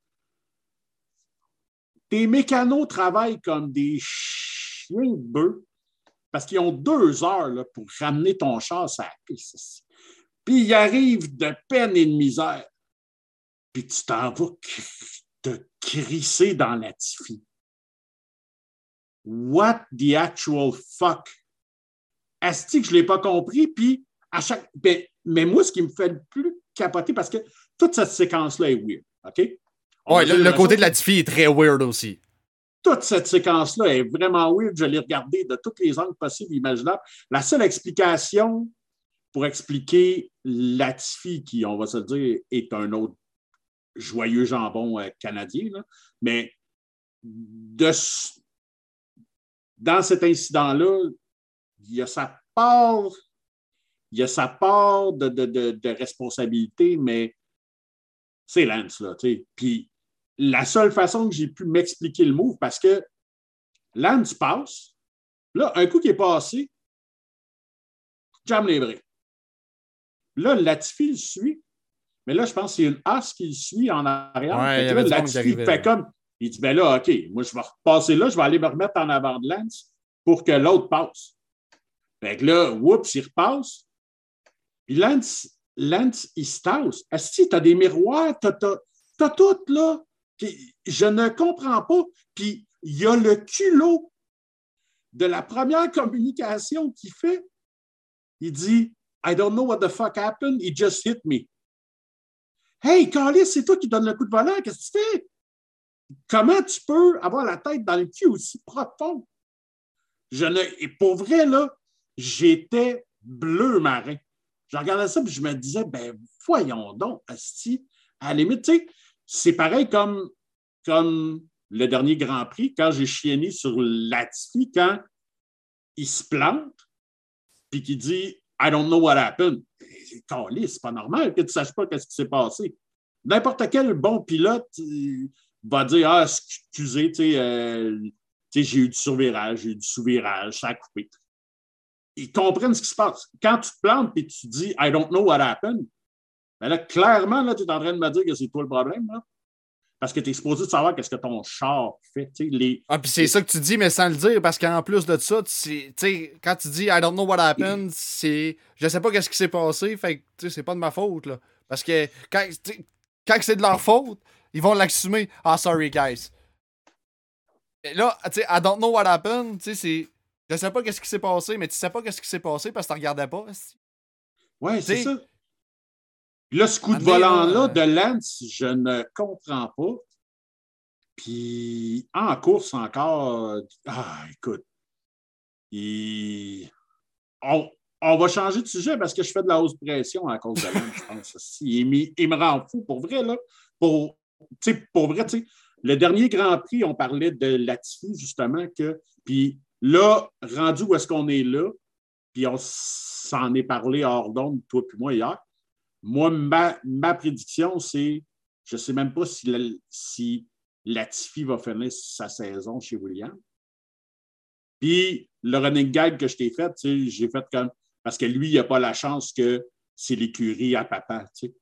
C: tes mécanos travaillent comme des chiens de bœufs parce qu'ils ont deux heures là, pour ramener ton char à la piste. Puis ils arrivent de peine et de misère. Puis tu t'en vas te crisser dans la Tiffy. What the actual fuck? Asti que je ne l'ai pas compris, puis à chaque. ben, mais moi, ce qui me fait le plus capoter, parce que toute cette séquence-là est weird, OK? On
B: Ouais,
C: va
B: le, côté de la est très weird aussi.
C: toute cette séquence-là est vraiment weird. Je l'ai regardée de tous les angles possibles et imaginables. La seule explication pour expliquer Latifi, qui, on va se dire, est un autre joyeux jambon euh, canadien, là, mais de, dans cet incident-là, il y a sa part, il y a sa part de, de- de- de responsabilité, mais c'est Lance, là, tu sais. Puis la seule façon que j'ai pu m'expliquer le move, parce que Lance passe, là, un coup qui est passé, jamme les bras. Là, Latifi le suit, mais là, je pense que c'est une as qui le suit en arrière.
B: Ouais,
C: Fait que là, Latifi fait comme, il dit, ben là, OK, moi, je vais repasser là, je vais aller me remettre en avant de Lance pour que l'autre passe. Fait que là, oups, il repasse. Puis Lance, Lance, il se tasse. Asti, t'as des miroirs, t'as, t'as, t'as tout, là. Je ne comprends pas. Puis il y a le culot de la première communication qu'il fait. Il dit I don't know what the fuck happened, he just hit me. Hey, Carlis, c'est toi qui donne le coup de volant, qu'est-ce que tu fais? Comment tu peux avoir la tête dans le cul aussi profond? Je ne... Et pour vrai, là, j'étais bleu marin. Je regardais ça et je me disais, ben voyons donc, Asti. À la limite, tu sais, c'est pareil comme, comme le dernier Grand Prix, quand j'ai chienné sur Latifi, quand il se plante, puis qu'il dit I don't know what happened. C'est pas normal que tu ne saches pas ce qui s'est passé. N'importe quel bon pilote euh, va dire Ah, excusez, tu sais, euh, tu sais, j'ai eu du survirage, j'ai eu du sous-virage, ça a coupé. Ils comprennent ce qui se passe. Quand tu te plantes et tu dis I don't know what happened, ben là, clairement, là, tu es en train de me dire que c'est toi le problème. Là. Parce que tu es supposé de savoir qu'est-ce que ton char fait. Les,
B: Ah, puis c'est ça que tu dis, mais sans le dire, parce qu'en plus de ça, quand tu dis I don't know what happened, c'est. Je sais pas qu'est-ce qui s'est passé, fait que, c'est pas de ma faute, là. Parce que quand, quand c'est de leur faute, ils vont l'assumer. Ah, sorry, guys. Et là, tu sais, I don't know what happened, tu sais, c'est. Je sais pas qu'est-ce qui s'est passé, mais tu sais pas qu'est-ce qui s'est passé parce que tu regardais pas.
C: Oui, c'est ça. Là, ce coup de volant-là
B: là,
C: de Lance, je ne comprends pas. Puis en course encore, ah, écoute, il- on, on va changer de sujet parce que je fais de la hausse pression à cause de Lance, je pense. Il, me- il me rend fou pour vrai, là. Pour, pour vrai, le dernier Grand Prix, on parlait de Latifi, justement, que. Puis là, rendu où est-ce qu'on est là, puis on s'en est parlé hors d'onde, toi puis moi, hier. Moi, ma, ma prédiction, c'est, je ne sais même pas si, la, si Latifi va finir sa saison chez William. Puis le running gag que je t'ai fait, j'ai fait comme, parce que lui, il n'a pas la chance que c'est l'écurie à papa, tu sais.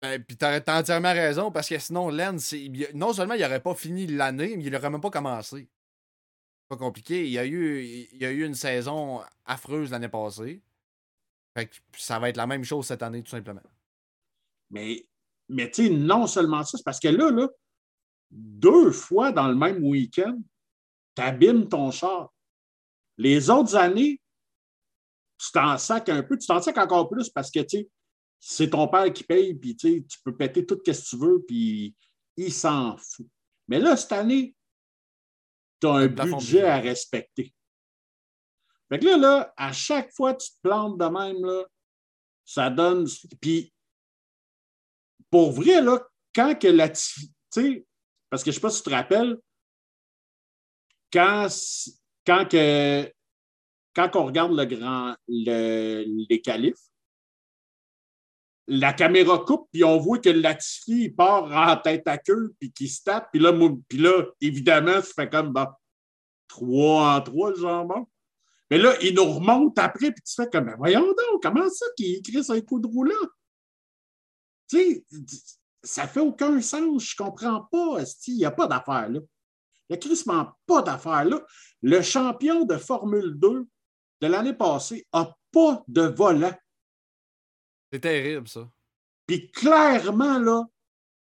B: Ben, puis t'as entièrement raison, parce que sinon, Len, non seulement il aurait pas fini l'année, mais il aurait même pas commencé. Pas compliqué. Il y a eu, a eu une saison affreuse l'année passée. Fait que ça va être la même chose cette année, tout simplement.
C: Mais, mais tu sais, non seulement ça, c'est parce que là, là, deux fois dans le même week-end, tu abîmes ton char. Les autres années, tu t'en sacs un peu, tu t'en sacs encore plus parce que, tu sais, c'est ton père qui paye, puis tu peux péter tout ce que tu veux, puis il s'en fout. Mais là, cette année, tu as un budget à respecter. Fait que là, là, à chaque fois que tu te plantes de même, là, ça donne. Puis, pour vrai, là, quand que la. Tu sais, parce que je ne sais pas si tu te rappelles, quand, quand, que, quand on regarde le grand, les qualifs, la caméra coupe, puis on voit que Latifi part en tête à queue, puis qu'il se tape. Puis là, là, évidemment, ça fait comme bah, trois en trois, le jambon. Mais là, il nous remonte après, puis tu fais comme, ben, voyons donc, comment ça qu'il écrit un coup de roue là? Tu sais, ça fait aucun sens, je comprends pas. Il n'y a pas d'affaire là. Il n'y a crissement pas d'affaire là. Le champion de Formule 2 de l'année passée n'a pas de volant.
B: C'est terrible, ça.
C: Puis clairement, là,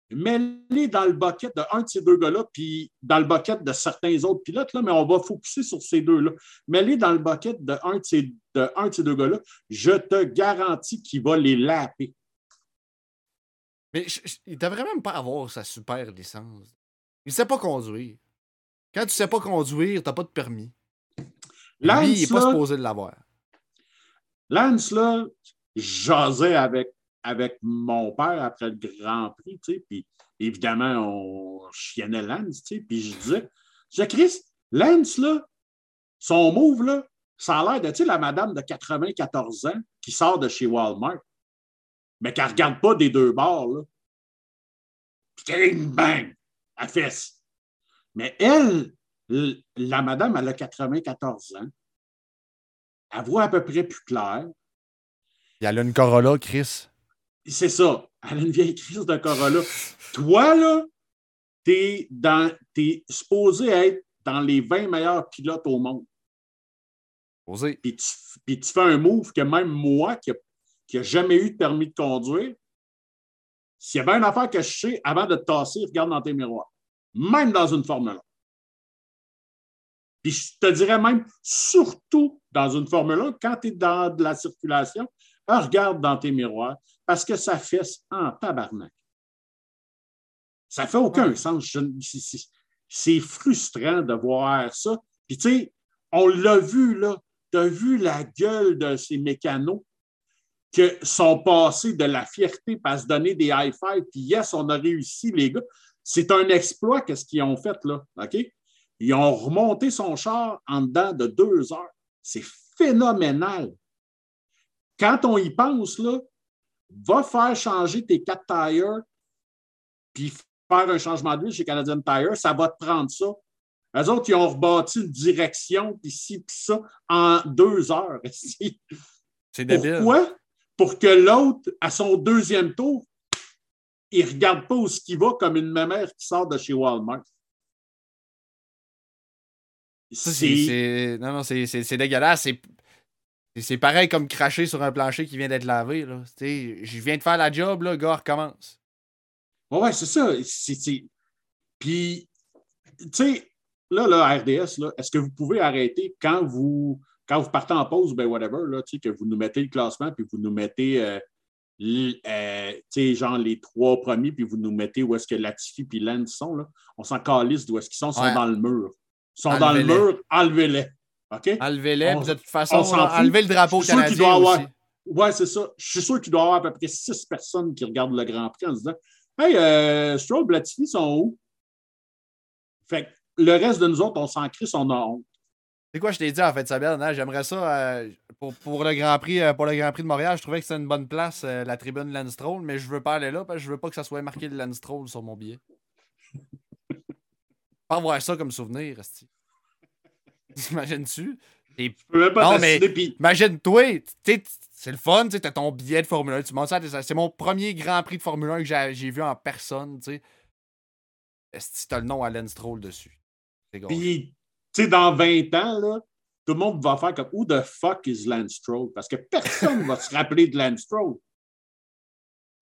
C: mêlé dans le bucket de un de ces deux gars-là, puis dans le bucket de certains autres pilotes, là, mais on va focuser sur ces deux-là. Mêlé dans le bucket de un de ces, de un de ces deux gars-là, je te garantis qu'il va les laper.
B: Mais il devrait même pas avoir sa super licence. Il ne sait pas conduire. Quand tu ne sais pas conduire, tu n'as pas de permis. Lance, Lui, il n'est pas supposé de l'avoir.
C: Lance, là, jasais avec, mon père après le Grand Prix, tu sais, puis évidemment, on chiennait Lance, tu sais, puis je disais, je Chris, Lance, là, son move, là, ça a l'air de, tu sais, la madame de 94 ans qui sort de chez Walmart, mais qui ne regarde pas des deux bords, là. Puis bang, à fesse. Mais elle, la madame, elle a 94 ans. Elle voit à peu près plus clair.
B: Elle a une Corolla, Chris.
C: C'est ça. Elle a une vieille crise de Corolla. Toi, là, t'es, dans, es supposé être dans les 20 meilleurs pilotes au monde. Puis tu, tu, fais un move que même moi, qui n'a jamais eu de permis de conduire, s'il y avait une affaire que je sais, avant de te tasser, regarde dans tes miroirs. Même dans une Formule 1. Puis je te dirais même, surtout dans une Formule 1, quand tu es dans de la circulation, regarde dans tes miroirs parce que ça fesse en tabarnak. Ça fait aucun sens. C'est frustrant de voir ça. Puis, tu sais, on l'a vu, là. Tu as vu la gueule de ces mécanos qui sont passés de la fierté à se donner des high-fives. Puis, yes, on a réussi, les gars. C'est un exploit, qu'est-ce qu'ils ont fait, là. OK? Ils ont remonté son char en dedans de deux heures. C'est phénoménal quand on y pense, là, va faire changer tes quatre tires, puis faire un changement d'huile chez Canadian Tire, ça va te prendre ça. Les autres, ils ont rebâti une direction, puis ci, puis ça, en deux heures.
B: C'est débile.
C: Pourquoi? Pour que l'autre, à son deuxième tour, il ne regarde pas où ce qu'il va comme une mère qui sort de chez Walmart.
B: C'est... Non, non, c'est dégueulasse. C'est pareil comme cracher sur un plancher qui vient d'être lavé. Là. Je viens de faire la job, là, le gars recommence.
C: Oui, ouais, c'est ça. Puis, tu sais, là, là, RDS, est-ce que vous pouvez arrêter quand vous, quand vous partez en pause, ben whatever, là, que vous nous mettez le classement, puis vous nous mettez, euh, euh genre les trois premiers, puis vous nous mettez où est-ce que Latifi puis Lance sont, là. On s'en calisse d'où est-ce qu'ils sont, ils sont dans le mur. Ils sont dans le mur, enlevez-les.
B: Enlevez-les, de toute façon, enlevez le drapeau canadien aussi.
C: Oui, c'est ça. Je suis sûr qu'il doit y avoir à peu près six personnes qui regardent le Grand Prix en se disant Hey, euh, Stroll, Latifi sont où? Fait que le reste de nous autres, on s'en crie, on a honte.
B: C'est quoi, je t'ai dit en fait, Sabine, hein? j'aimerais ça euh, pour, le Grand Prix, euh, pour le Grand Prix de Montréal. Je trouvais que c'était une bonne place, euh, la tribune Lance Stroll, mais je veux pas aller là parce que je veux pas que ça soit marqué le Lance Stroll sur mon billet. pas voir ça comme souvenir, Asti. T'imagines-tu?
C: non, mais
B: imagine-toi, c'est le fun, tu as ton billet de Formule 1, tu montes ça, c'est mon premier Grand Prix de Formule 1 que j'ai vu en personne, tu sais. Est-ce que t'as le nom à Lance Stroll dessus?
C: Puis, tu sais, dans 20 ans, là, tout le monde va faire comme Who the fuck is Lance Stroll? Parce que personne ne va se rappeler de Lance Stroll.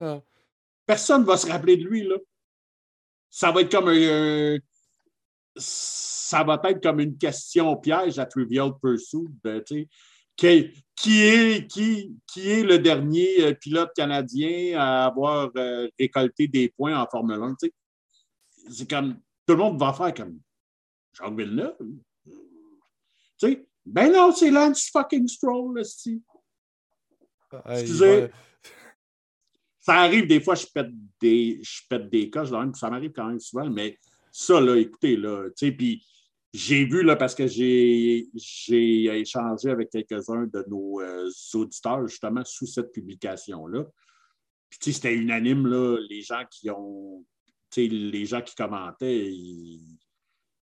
C: Ah. Personne ne va se rappeler de lui, là. Ça va être comme un, ça va être comme une question piège à Trivial Pursuit. De, qui, qui, est, qui, qui est le dernier euh, pilote canadien à avoir euh, récolté des points en Formule 1? C'est comme tout le monde va faire comme Jacques Villeneuve. ben non, c'est Lance fucking Stroll, aussi. Excusez. Ça arrive des fois, je pète des, je pète des coches, ça m'arrive quand même souvent, mais ça, là, écoutez, là, tu sais, puis j'ai vu, là, parce que j'ai échangé avec quelques-uns de nos euh, auditeurs, justement, sous cette publication-là. Puis, tu sais, c'était unanime, là, les gens qui ont, tu sais, les gens qui commentaient, ils,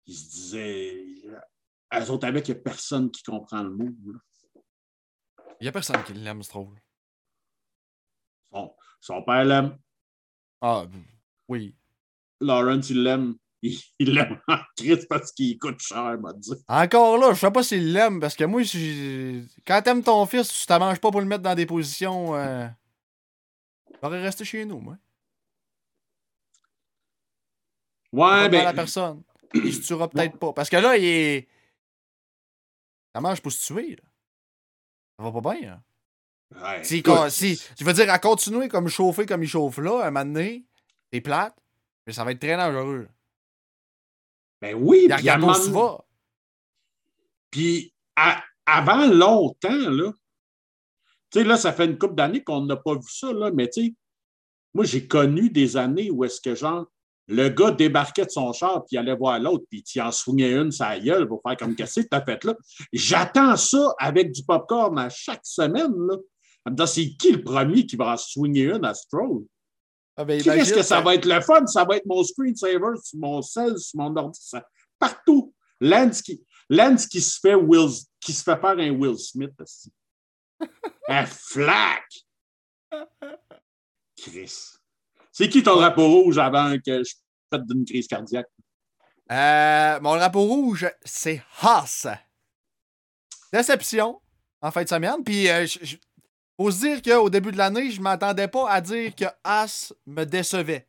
C: se disaient, eux autres avec, il n'y a personne qui comprend le mot,
B: Il n'y a personne qui l'aime, Stroll.
C: Son, son père l'aime.
B: Ah, oui.
C: Lawrence, il l'aime. Il l'aime en crise parce qu'il coûte cher, m'a dit.
B: Encore là, je sais pas s'il l'aime parce que moi, quand t'aimes ton fils, tu t'en manges pas pour le mettre dans des positions. Euh... aurait resté chez nous, moi.
C: Ouais, ben.
B: la personne. Il se tuera peut-être pas. Parce que là, il est. Ça mange pour se tuer, là. Ça va pas bien, là.
C: Ouais,
B: si, si, je veux dire, à continuer comme chauffer comme il chauffe là, à un moment donné, t'es plate, mais ça va être très dangereux.
C: Ben oui,
B: puis à va.
C: Puis avant longtemps, là, tu sais, là, ça fait une couple d'années qu'on n'a pas vu ça, là, mais tu sais, moi, j'ai connu des années où est-ce que, genre, le gars débarquait de son char, puis il allait voir l'autre, puis il en soignait une sa gueule pour faire comme qu'est-ce que t'as fait là? J'attends ça avec du popcorn à chaque semaine, là. C'est qui le premier qui va en soigner une à Stroll? Ah ben, Qu'est-ce que ça va être le fun? Ça va être mon screensaver sur mon cell, sur mon ordi, partout. Lance qui, Lance qui se fait Will, qui se fait faire un Will Smith aussi. un flac! Chris. C'est qui ton drapeau rouge avant que je pète d'une crise cardiaque?
B: Euh, mon drapeau rouge, c'est Haas. Déception en fin de semaine. Puis euh, je, faut se dire qu'au début de l'année, je ne m'attendais pas à dire que As me décevait.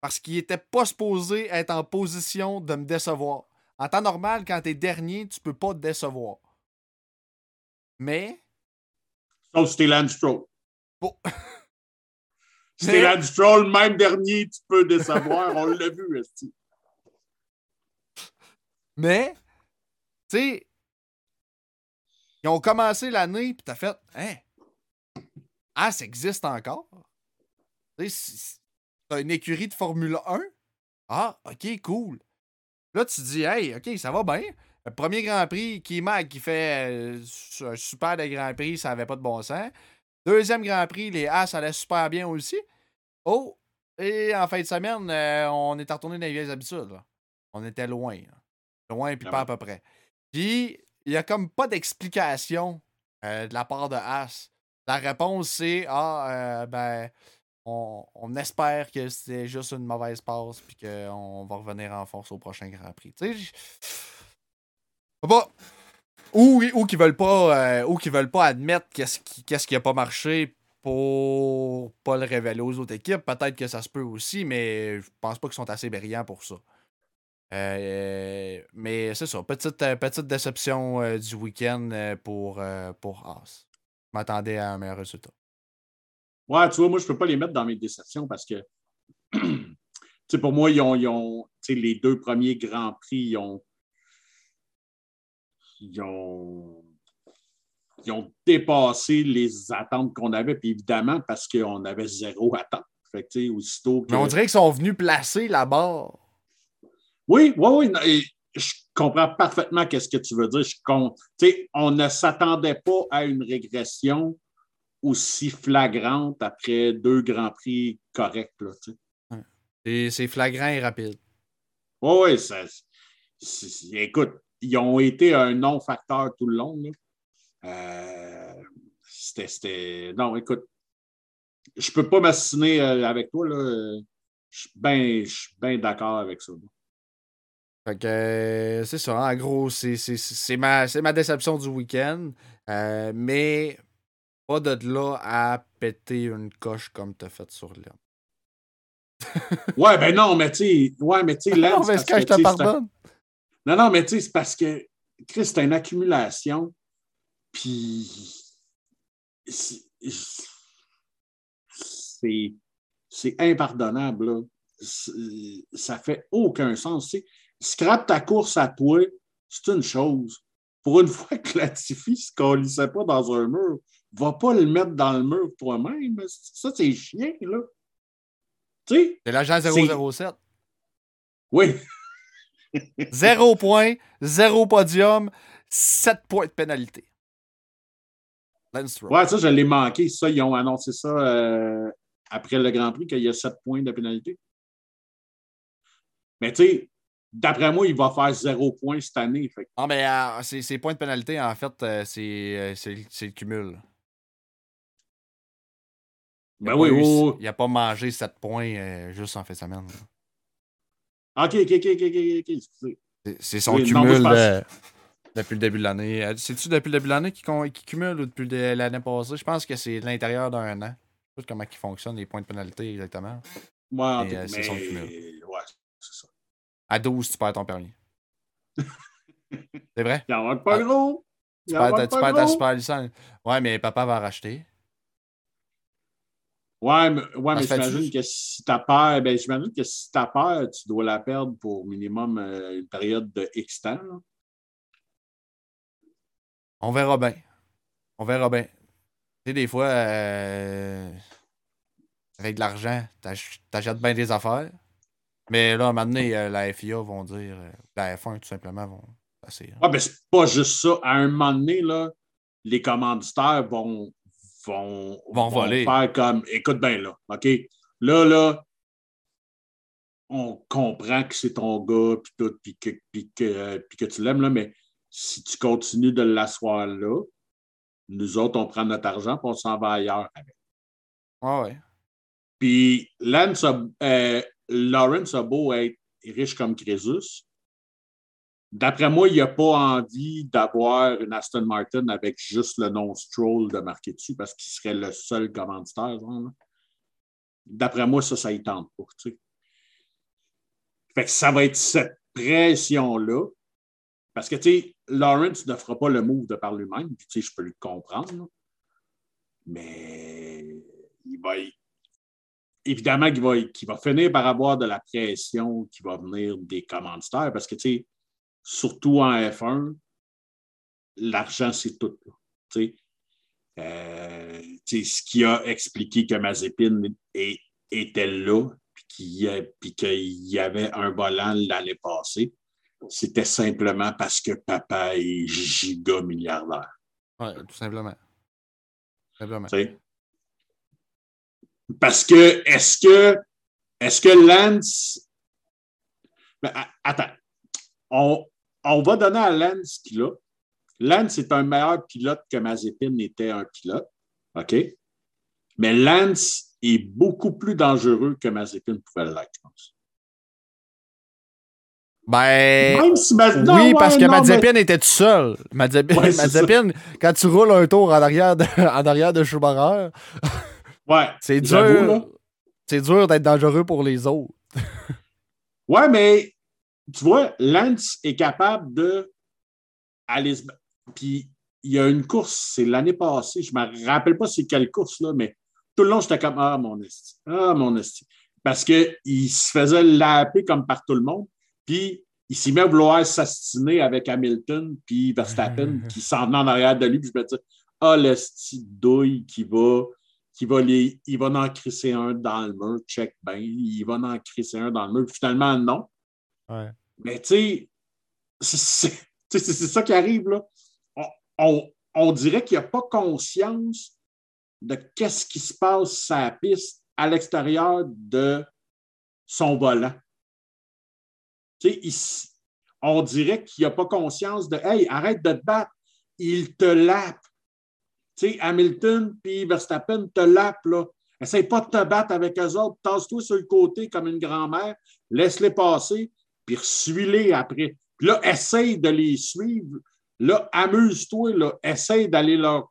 B: Parce qu'il n'était pas supposé être en position de me décevoir. En temps normal, quand tu es dernier, tu peux pas te décevoir. Mais.
C: Sauf si t'es Lance Stroll. Bon. si t'es Lance Stroll, même dernier, tu peux décevoir. On l'a vu, aussi.
B: Mais, tu sais, ils ont commencé l'année, puis t'as fait, hein, ah, ça existe encore? C'est une écurie de Formule 1. Ah, ok, cool. Là, tu te dis, hey, ok, ça va bien. Le premier Grand Prix, Mag qui fait euh, un super de Grand Prix, ça n'avait pas de bon sens. Deuxième Grand Prix, les As allaient super bien aussi. Oh, et en fin de semaine, euh, on est retourné dans les vieilles habitudes. On était loin. Loin, puis ah pas à peu près. Puis, il n'y a comme pas d'explication euh, de la part de As. La réponse, c'est Ah, euh, ben, on, espère que c'est juste une mauvaise passe puis qu'on va revenir en force au prochain Grand Prix. Tu sais, pas. Ou, ou qu'ils veulent pas euh, ou qu'ils veulent pas admettre qu'est-ce qui qu'est-ce qui a pas marché pour pas le révéler aux autres équipes. Peut-être que ça se peut aussi, mais je pense pas qu'ils sont assez brillants pour ça. Euh, mais c'est ça, petite, petite déception du week-end pour, pour Haas m'attendais à un meilleur résultat.
C: Ouais, tu vois, moi, je ne peux pas les mettre dans mes déceptions parce que, tu sais, pour moi, ils ont, ils ont les deux premiers Grands Prix, ils ont, ils ont, ils ont dépassé les attentes qu'on avait, puis évidemment, parce qu'on avait zéro attente. Fait que, aussitôt que...
B: Mais on dirait qu'ils sont venus placer la barre.
C: Oui, oui, oui je comprends parfaitement ce que tu veux dire. Je compte. on ne s'attendait pas à une régression aussi flagrante après deux grands prix corrects.
B: c'est flagrant et rapide.
C: Oui, oui. Écoute, ils ont été un non-facteur tout le long. Euh, c'était. Non, écoute, je ne peux pas m'assiner euh, avec toi. Là. Je suis bien d'accord avec ça.
B: Fait que euh, c'est ça, en gros, c'est ma, ma déception du week-end. Euh, mais pas de là à péter une coche comme t'as fait sur
C: l'homme. ouais, ben non, mais tu sais, ouais, mais tu sais,
B: Lance. est-ce que je te pardonne?
C: Non, non, mais tu sais, c'est parce que, Chris, c'est une accumulation, puis c'est c'est impardonnable. Là. Ça fait aucun sens. Tu Scrap ta course à toi, c'est une chose. Pour une fois que Latifi ne se colissait pas dans un mur, va pas le mettre dans le mur toi-même. Ça, c'est chien, là. Tu sais?
B: C'est l'agent 007.
C: Oui.
B: zéro point, zéro podium, sept points de pénalité.
C: Ouais, ça, je l'ai manqué. Ça, ils ont annoncé ça euh, après le Grand Prix, qu'il y a 7 points de pénalité. Mais tu sais, d'après moi, il va faire 0 points cette année. Fait.
B: Non, mais euh, ces, points de pénalité, en fait, euh, c'est le cumul.
C: Ben oui, oui,
B: Il n'a pas mangé 7 points juste en fin de semaine.
C: OK, OK, OK, OK, OK,
B: C'est son cumul depuis le début de l'année. Euh, c'est-tu depuis le début de l'année qu'il cumule ou depuis l'année passée? Je pense que c'est l'intérieur d'un an. Je sais pas comment ils fonctionnent les points de pénalité exactement.
C: Ouais, euh, c'est son cumul.
B: À 12, tu perds ton permis. c'est vrai?
C: Il en manque pas ah. gros.
B: Tu perds, ta super licence. Ouais, mais papa va racheter.
C: Ouais, mais, ouais, mais j'imagine que si tu peur, ben, j'imagine que si tu peur, tu dois la perdre pour minimum euh, une période de X temps.
B: On verra bien. On verra bien. Tu sais, des fois, euh, avec de l'argent, t'achètes bien des affaires. Mais là, maintenant, euh, la FIA vont dire, euh, la F1 tout simplement vont passer.
C: Ah, ben c'est pas juste ça. À un moment donné, là, les commanditaires vont, vont,
B: vont, voler.
C: faire comme, écoute bien là, OK? Là, là, on comprend que c'est ton gars, puis tout, puis que, que, que tu l'aimes, là, mais si tu continues de l'asseoir là, nous autres, on prend notre argent et on s'en va ailleurs avec.
B: Ah ouais.
C: Puis Lance euh, Lawrence a beau être riche comme Crésus. D'après moi, il n'a pas envie d'avoir une Aston Martin avec juste le nom Stroll de marqué dessus parce qu'il serait le seul commanditaire. D'après moi, ça, ça y tente pas. Fait que ça va être cette pression-là parce que, tu sais, Lawrence ne fera pas le move de par lui-même, tu sais, je peux le comprendre. Mais il va, évidemment qu'il va, va finir par avoir de la pression qui va venir des commanditaires parce que, tu sais, surtout en F1, l'argent, c'est tout. Tu sais. Euh, ce qui a expliqué que Mazepin était là, puis qu'il y avait un volant l'année passée, c'était simplement parce que papa est giga milliardaire.
B: Oui, tout simplement. simplement.
C: Parce que est-ce que est-ce que Lance. Ben, attends. On, on, va donner à Lance ce qu'il a. Lance est un meilleur pilote que Mazepin était un pilote. OK? Mais Lance est beaucoup plus dangereux que Mazepin pouvait l'être, je pense.
B: Ben. oui, parce que Mazepin était tout seul. Mazepin, quand tu roules un tour en arrière de, en arrière de Schumacher,
C: ouais,
B: c'est dur. C'est dur d'être dangereux pour les autres.
C: ouais, mais tu vois, Lance est capable de aller Puis il y a une course, c'est l'année passée, je ne me rappelle pas c'est quelle course, là, mais tout le long, j'étais comme Ah, mon esti. Ah, mon esti. Parce qu'il se faisait laper comme par tout le monde. Puis il s'est mis à vouloir s'astiner avec Hamilton puis Verstappen qui s'en venait en arrière de lui. Puis je me dis, ah, le style douille qui va, qui va les, il va en crisser un dans le mur, check bien, il va en crisser un dans le mur. Puis finalement, non. Mais tu sais, c'est ça qui arrive là. On, on, dirait qu'il n'a pas conscience de qu'est-ce qui se passe sur la piste à l'extérieur de son volant on dirait qu'il n'a pas conscience de Hey, arrête de te battre, il te lappe. Hamilton puis Verstappen te lappe, là. Essaye pas de te battre avec eux autres. Tasse-toi sur le côté comme une grand-mère, laisse-les passer, puis suis-les après. Puis là, essaye de les suivre. Là, amuse-toi, là. Essaye d'aller leur.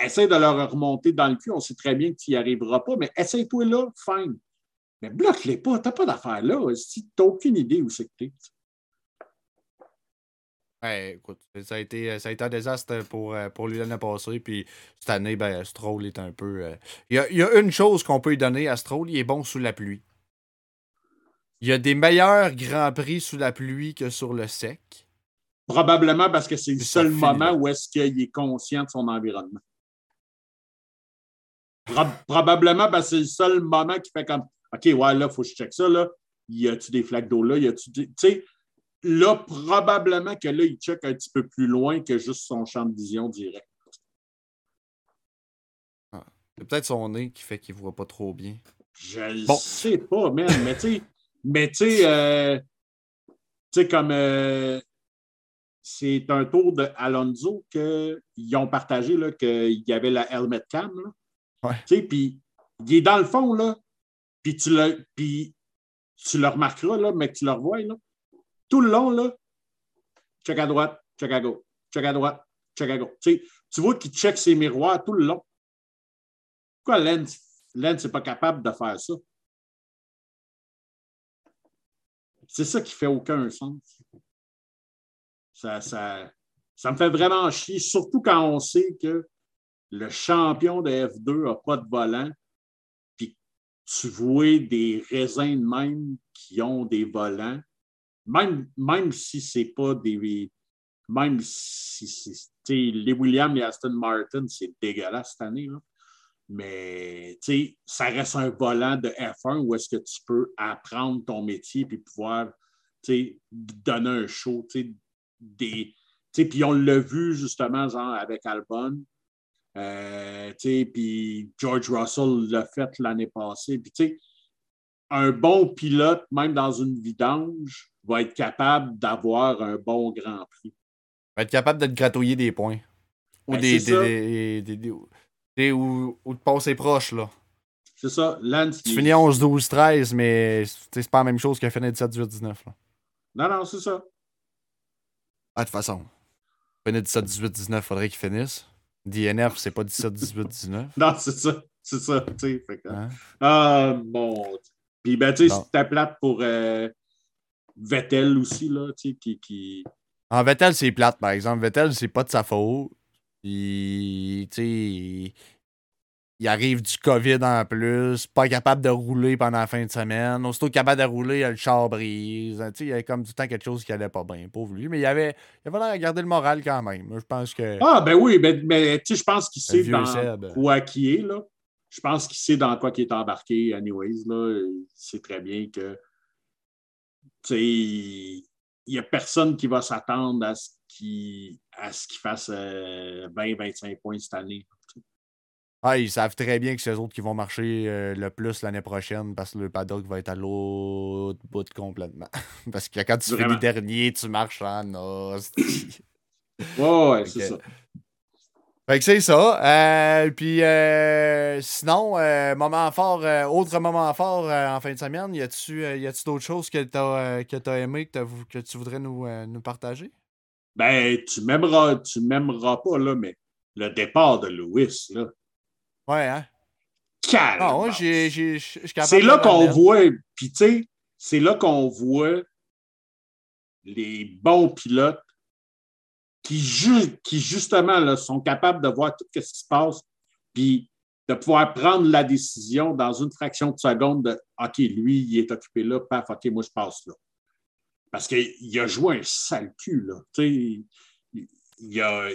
C: Essaye de leur remonter dans le cul. On sait très bien que tu n'y arriveras pas, mais essaye-toi là, fine. Mais bloque-les pas, t'as pas d'affaires là. Tu n'as aucune idée où c'est que t'es.
B: Ouais, écoute, ça a été, ça a été un désastre pour, euh, pour lui l'année passée. Puis cette année, ben, Stroll est un peu. euh, Il y, a, il y a une chose qu'on peut lui donner à Stroll, il est bon sous la pluie. Il y a des meilleurs grands prix sous la pluie que sur le sec.
C: Probablement parce que c'est le seul moment où est-ce qu'il est conscient de son environnement. Pro- probablement parce que c'est le seul moment qui fait comme OK, ouais, là, il faut que je check ça. Là. Y a-tu des flaques d'eau là? Y a-tu Tu sais, là, probablement que là, il check un petit peu plus loin que juste son champ de vision direct.
B: C'est peut-être son nez qui fait qu'il voit pas trop bien.
C: Je ne
B: Bon.
C: sais pas, man. Mais tu sais, mais tu sais, euh, comme euh, c'est un tour de Alonso qu'ils ont partagé qu'il y avait la helmet cam. Puis il est dans le fond, là. Puis tu le, tu le remarqueras, là, mais que tu le revois, là. Tout le long, là, check à droite, check à gauche, check à droite, check à gauche. Tu vois qu'il check ses miroirs tout le long. Pourquoi Lens Lens n'est pas capable de faire ça? C'est ça qui fait aucun sens. Ça, ça, ça me fait vraiment chier, surtout quand on sait que le champion de F2 n'a pas de volant, puis tu vois des raisins de même qui ont des volants, même, même si c'est pas des. Même si c'est. Les Williams et Aston Martin, c'est dégueulasse cette année. Là. Mais ça reste un volant de F1 où est-ce que tu peux apprendre ton métier puis pouvoir donner un show. Des, puis on l'a vu justement, genre avec Albon. Euh, puis George Russell l'a fait l'année passée. Puis, tu sais, un bon pilote, même dans une vidange, va être capable d'avoir un bon Grand Prix.
B: Va être capable de te gratouiller des points. Ou
C: Ben,
B: des, des, des, des- des- ou, ou de passer proche, là.
C: C'est ça. Lance,
B: Tu
C: il-
B: finis 11, 12, 13, mais c'est pas la même chose que finir 17, 18, 19. Là.
C: Non, non, c'est ça.
B: Ah, de toute façon. Finir 17, 18, 19, faudrait qu'il finisse. DNF, c'est pas 17, 18, 19.
C: Non, c'est ça. C'est ça. tu sais, fait que-
B: Hein?
C: Ah, bon. Puis, ben, tu sais, c'était plate pour euh, Vettel aussi, là, tu sais, qui. qui...
B: En Vettel, c'est plate, par exemple. Vettel, c'est pas de sa faute. Puis, tu sais, il- il arrive du COVID en plus, pas capable de rouler pendant la fin de semaine. Aussitôt capable de rouler, le char brise. Tu sais, il y avait comme du temps quelque chose qui allait pas bien, pauvre lui. Mais il avait, il avait l'air de garder le moral quand même. Je pense que.
C: Ah, ben oui, ben, mais tu sais, je pense qu'il sait dans quoi qui est, là. Je pense qu'il sait dans quoi qu'il est embarqué, anyways, là. Il sait très bien que, tu sais, il n'y a personne qui va s'attendre à ce qu'il fasse 20-25 points cette année.
B: Ah, ils savent très bien que c'est eux autres qui vont marcher euh, le plus l'année prochaine parce que le paddock va être à l'autre bout complètement. parce que quand tu
C: Vraiment.
B: finis dernier, tu marches en hostie.
C: Ouais, ouais, c'est ça.
B: Fait que c'est ça. Euh, puis euh, sinon, euh, moment fort, autre moment fort en fin de semaine, y a-tu y a-tu d'autres choses que t'as que t'as aimé que, que tu voudrais nous, nous partager?
C: Ben, tu m'aimeras, tu m'aimeras pas, là, mais le départ de Lewis, là.
B: Ouais, hein?
C: Calme.
B: Ah, capable
C: C'est là qu'on voit, puis tu sais, c'est là qu'on voit les bons pilotes qui, ju- qui justement, sont capables de voir tout ce qui se passe, puis de pouvoir prendre la décision dans une fraction de seconde de OK, lui, il est occupé là, paf, OK, moi, je passe là. Parce qu'il a joué un sale cul, là. Il- il a,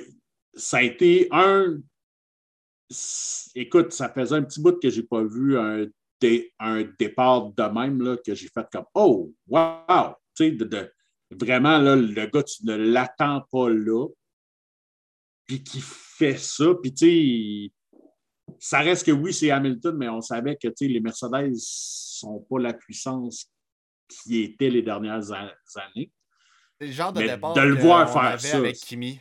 C: ça a été un. Écoute, ça faisait un petit bout que je n'ai pas vu un, un départ de même là, que j'ai fait comme Oh, wow! De, de- vraiment, là, le gars, tu ne l'attends pas là. Puis qui fait ça. Puis, tu sais, ça reste que oui, c'est Hamilton, mais on savait que les Mercedes ne sont pas la puissance qui était les dernières années.
B: C'est le genre de
C: Mais
B: départ
C: de le voir
B: on
C: faire
B: avait
C: ça,
B: avec Kimi.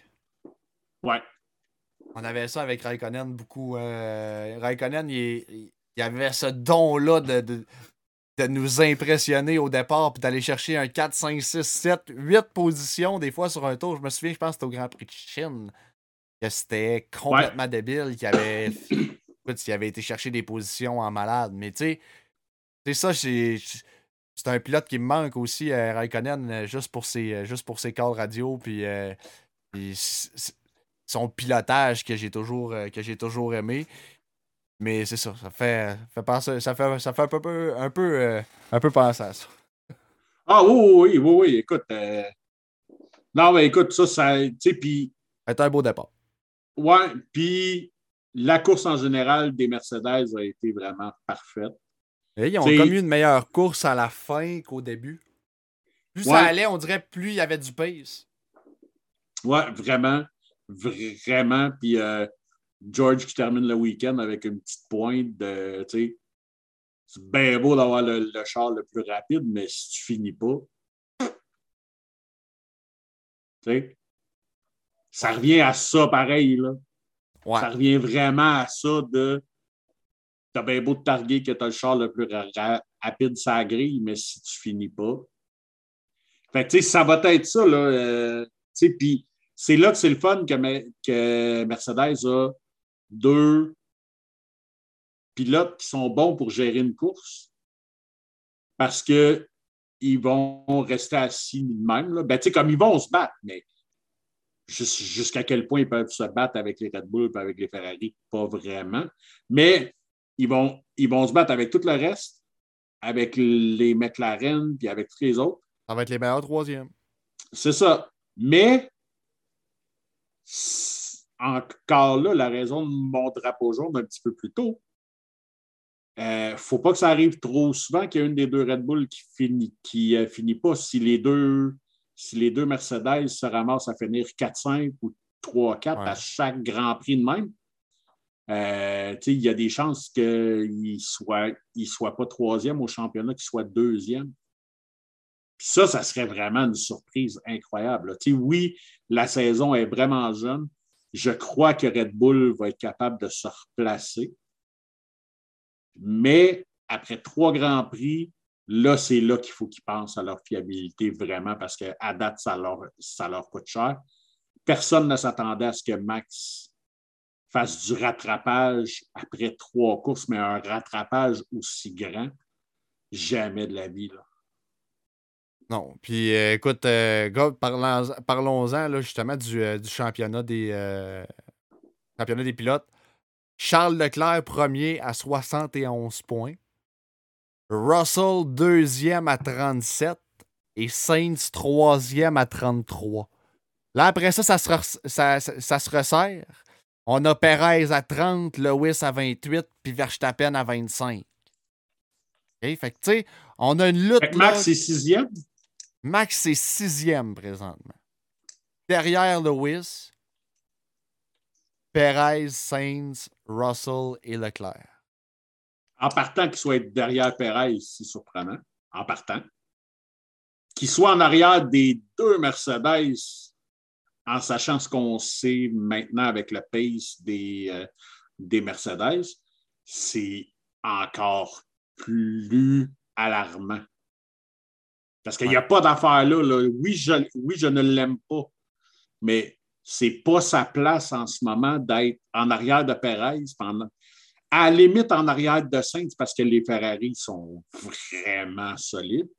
C: Ouais.
B: On avait ça avec Raikkonen beaucoup. Euh, Raikkonen, il, il avait ce don-là de, de, de nous impressionner au départ, puis d'aller chercher un 4, 5, 6, 7, 8 positions des fois sur un tour. Je me souviens, je pense que c'était au Grand Prix de Chine, que c'était complètement débile, qu'il avait, il avait été chercher des positions en malade. Mais tu sais, c'est ça, c'est un pilote qui me manque aussi, euh, Raikkonen, euh, juste pour ses, euh, juste pour ses calls radio, puis, euh, puis son pilotage que j'ai toujours, euh, que j'ai toujours aimé. Mais c'est ça, ça fait, fait penser, ça fait, ça fait un peu, un peu, euh, un peu penser à ça.
C: Ah oui, oui, oui, oui, écoute. euh, Non, mais écoute, ça, ça. Tu sais, puis.
B: C'est un beau départ.
C: Ouais, puis la course en général des Mercedes a été vraiment parfaite.
B: Et ils ont
C: T'sais-
B: comme eu une meilleure course à la fin qu'au début. Plus
C: Ouais.
B: ça allait, on dirait plus il y avait du pace.
C: Ouais, vraiment, vraiment. Puis euh, George qui termine le week-end avec une petite pointe de, c'est bien beau d'avoir le, le char le plus rapide, mais si tu finis pas, ça revient à ça pareil, là.
B: Ouais.
C: Ça revient vraiment à ça de, t'as bien beau te targuer que t'as le char le plus ra- ra- rapide sa grille, mais si tu finis pas. Fait que, tu sais, ça va être ça, là. euh, tu sais, puis c'est là que c'est le fun que, Me- que Mercedes a deux pilotes qui sont bons pour gérer une course parce que ils vont rester assis de même. Là. Ben, tu sais, comme ils vont se battre, mais jus- jusqu'à quel point ils peuvent se battre avec les Red Bull et avec les Ferrari, pas vraiment. Mais ils vont, ils vont se battre avec tout le reste, avec les McLaren puis avec tous les autres.
B: Ça va être les meilleurs troisièmes.
C: C'est ça. Mais encore là, la raison de mon drapeau jaune un petit peu plus tôt, il ne faut pas que ça arrive trop souvent qu'il y ait une des deux Red Bull qui finit, qui euh, finit pas. Si les deux, si les deux Mercedes se ramassent à finir 4-5 ou 3-4
B: Ouais.
C: à chaque Grand Prix de même, euh, il y a des chances qu'il ne soit, il soit pas troisième au championnat, qu'il soit deuxième. Puis ça, ça serait vraiment une surprise incroyable. oui, la saison est vraiment jeune. Je crois que Red Bull va être capable de se replacer. Mais après trois grands prix, là, c'est là qu'il faut qu'ils pensent à leur fiabilité vraiment parce qu'à date, ça leur, ça leur coûte cher. Personne ne s'attendait à ce que Max fasse du rattrapage après trois courses, mais un rattrapage aussi grand, jamais de la vie.
B: Non. Puis euh, écoute, euh, parlons-en là, justement du, euh, du championnat des euh, championnat des pilotes. Charles Leclerc, premier à 71 points. Russell, deuxième à 37. Et Sainz, troisième à 33. Là, après ça, ça se, ça, ça- ça se resserre. On a Perez à 30, Lewis à 28, puis Verstappen à 25. OK? Fait que, tu sais, on a une lutte.
C: Fait que
B: là-
C: Max est sixième?
B: Max est sixième présentement. Derrière Lewis, Perez, Sainz, Russell et Leclerc.
C: En partant qu'il soit derrière Perez, c'est surprenant. En partant. Qu'il soit en arrière des deux Mercedes, en sachant ce qu'on sait maintenant avec le pace des, euh, des Mercedes, c'est encore plus alarmant. Parce qu'il n'y a pas d'affaire là, là. Oui, je, oui, je ne l'aime pas, mais c'est pas sa place en ce moment d'être en arrière de Perez pendant, à la limite en arrière de Sainz parce que les Ferrari sont vraiment solides.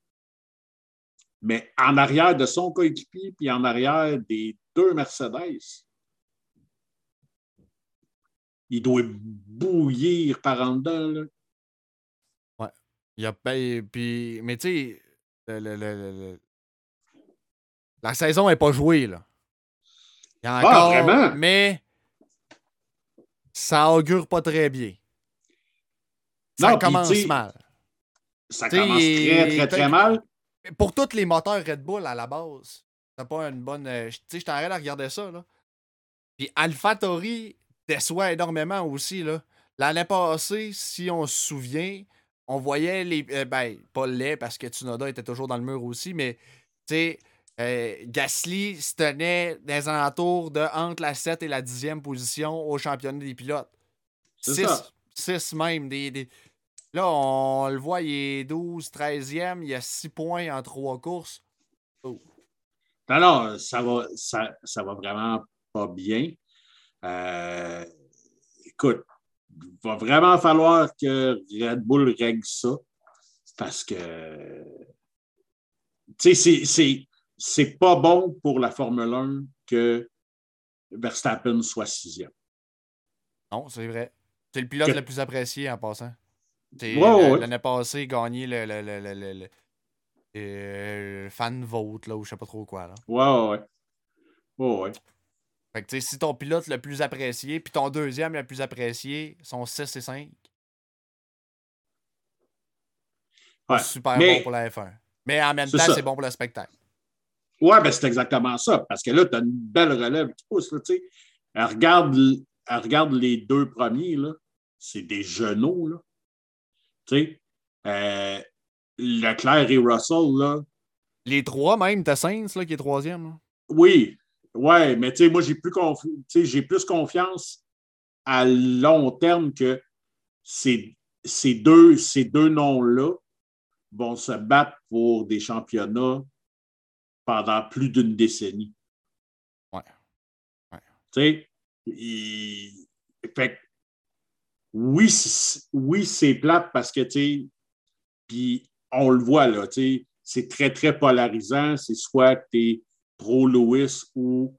C: Mais en arrière de son coéquipier puis en arrière des deux Mercedes, il doit bouillir par en dedans. Là.
B: Il y a, puis, mais tu sais, le- le- le- le- le- la saison n'est pas jouée, là. Il y a
C: Ah, vraiment?
B: mais ça augure pas très bien. Ça
C: Non,
B: commence mal.
C: Ça
B: T'sais,
C: commence très, très, très mal.
B: Pour tous les moteurs Red Bull à la base, c'est pas une bonne. euh, Tu sais, je t'arrête à regarder ça, là. Puis AlphaTauri déçoit énormément aussi, là. L'année passée, si on se souvient, on voyait les. euh, ben, pas les, parce que Tsunoda était toujours dans le mur aussi, mais, tu sais, euh, Gasly se tenait les alentours de entre la 7 et la 10e position au championnat des pilotes.
C: C'est
B: 6,
C: ça.
B: 6 même. Des, des- Là, on le voit, il est 12, 13e, il y a 6 points en 3 courses.
C: Non, non, ça va, ça, ça va vraiment pas bien. Euh, écoute, va vraiment falloir que Red Bull règle ça. Parce que, tu sais, c'est pas bon pour la Formule 1 que Verstappen soit sixième.
B: Non, c'est vrai. C'est le pilote le plus apprécié en passant. L'année passée, gagné le, le, le, le euh, fan vote, là, ou je sais pas trop quoi. Là.
C: Ouais, ouais. Ouais, ouais.
B: Fait que, si ton pilote le plus apprécié, puis ton deuxième le plus apprécié sont 6 et 5.
C: Ouais.
B: Super bon pour la F1. Mais en même temps, c'est bon pour le spectacle.
C: Ouais, ben c'est exactement ça. Parce que là, tu as une belle relève qui pousse. Là, elle, regarde, elle regarde les deux premiers. là. C'est des genoux. Là. Tu sais, euh, Leclerc et Russell, là.
B: Les trois, même, t'as Sainz, là, qui est troisième. Là.
C: Oui, ouais, mais tu sais, moi, j'ai plus, j'ai plus confiance à long terme que ces, ces deux, ces deux noms-là vont se battre pour des championnats pendant plus d'une décennie.
B: Ouais. ouais.
C: Tu sais, fait oui, oui, c'est plate parce que, tu sais, puis on le voit, là, tu sais, c'est très, très polarisant. C'est soit que tu es pro-Lewis ou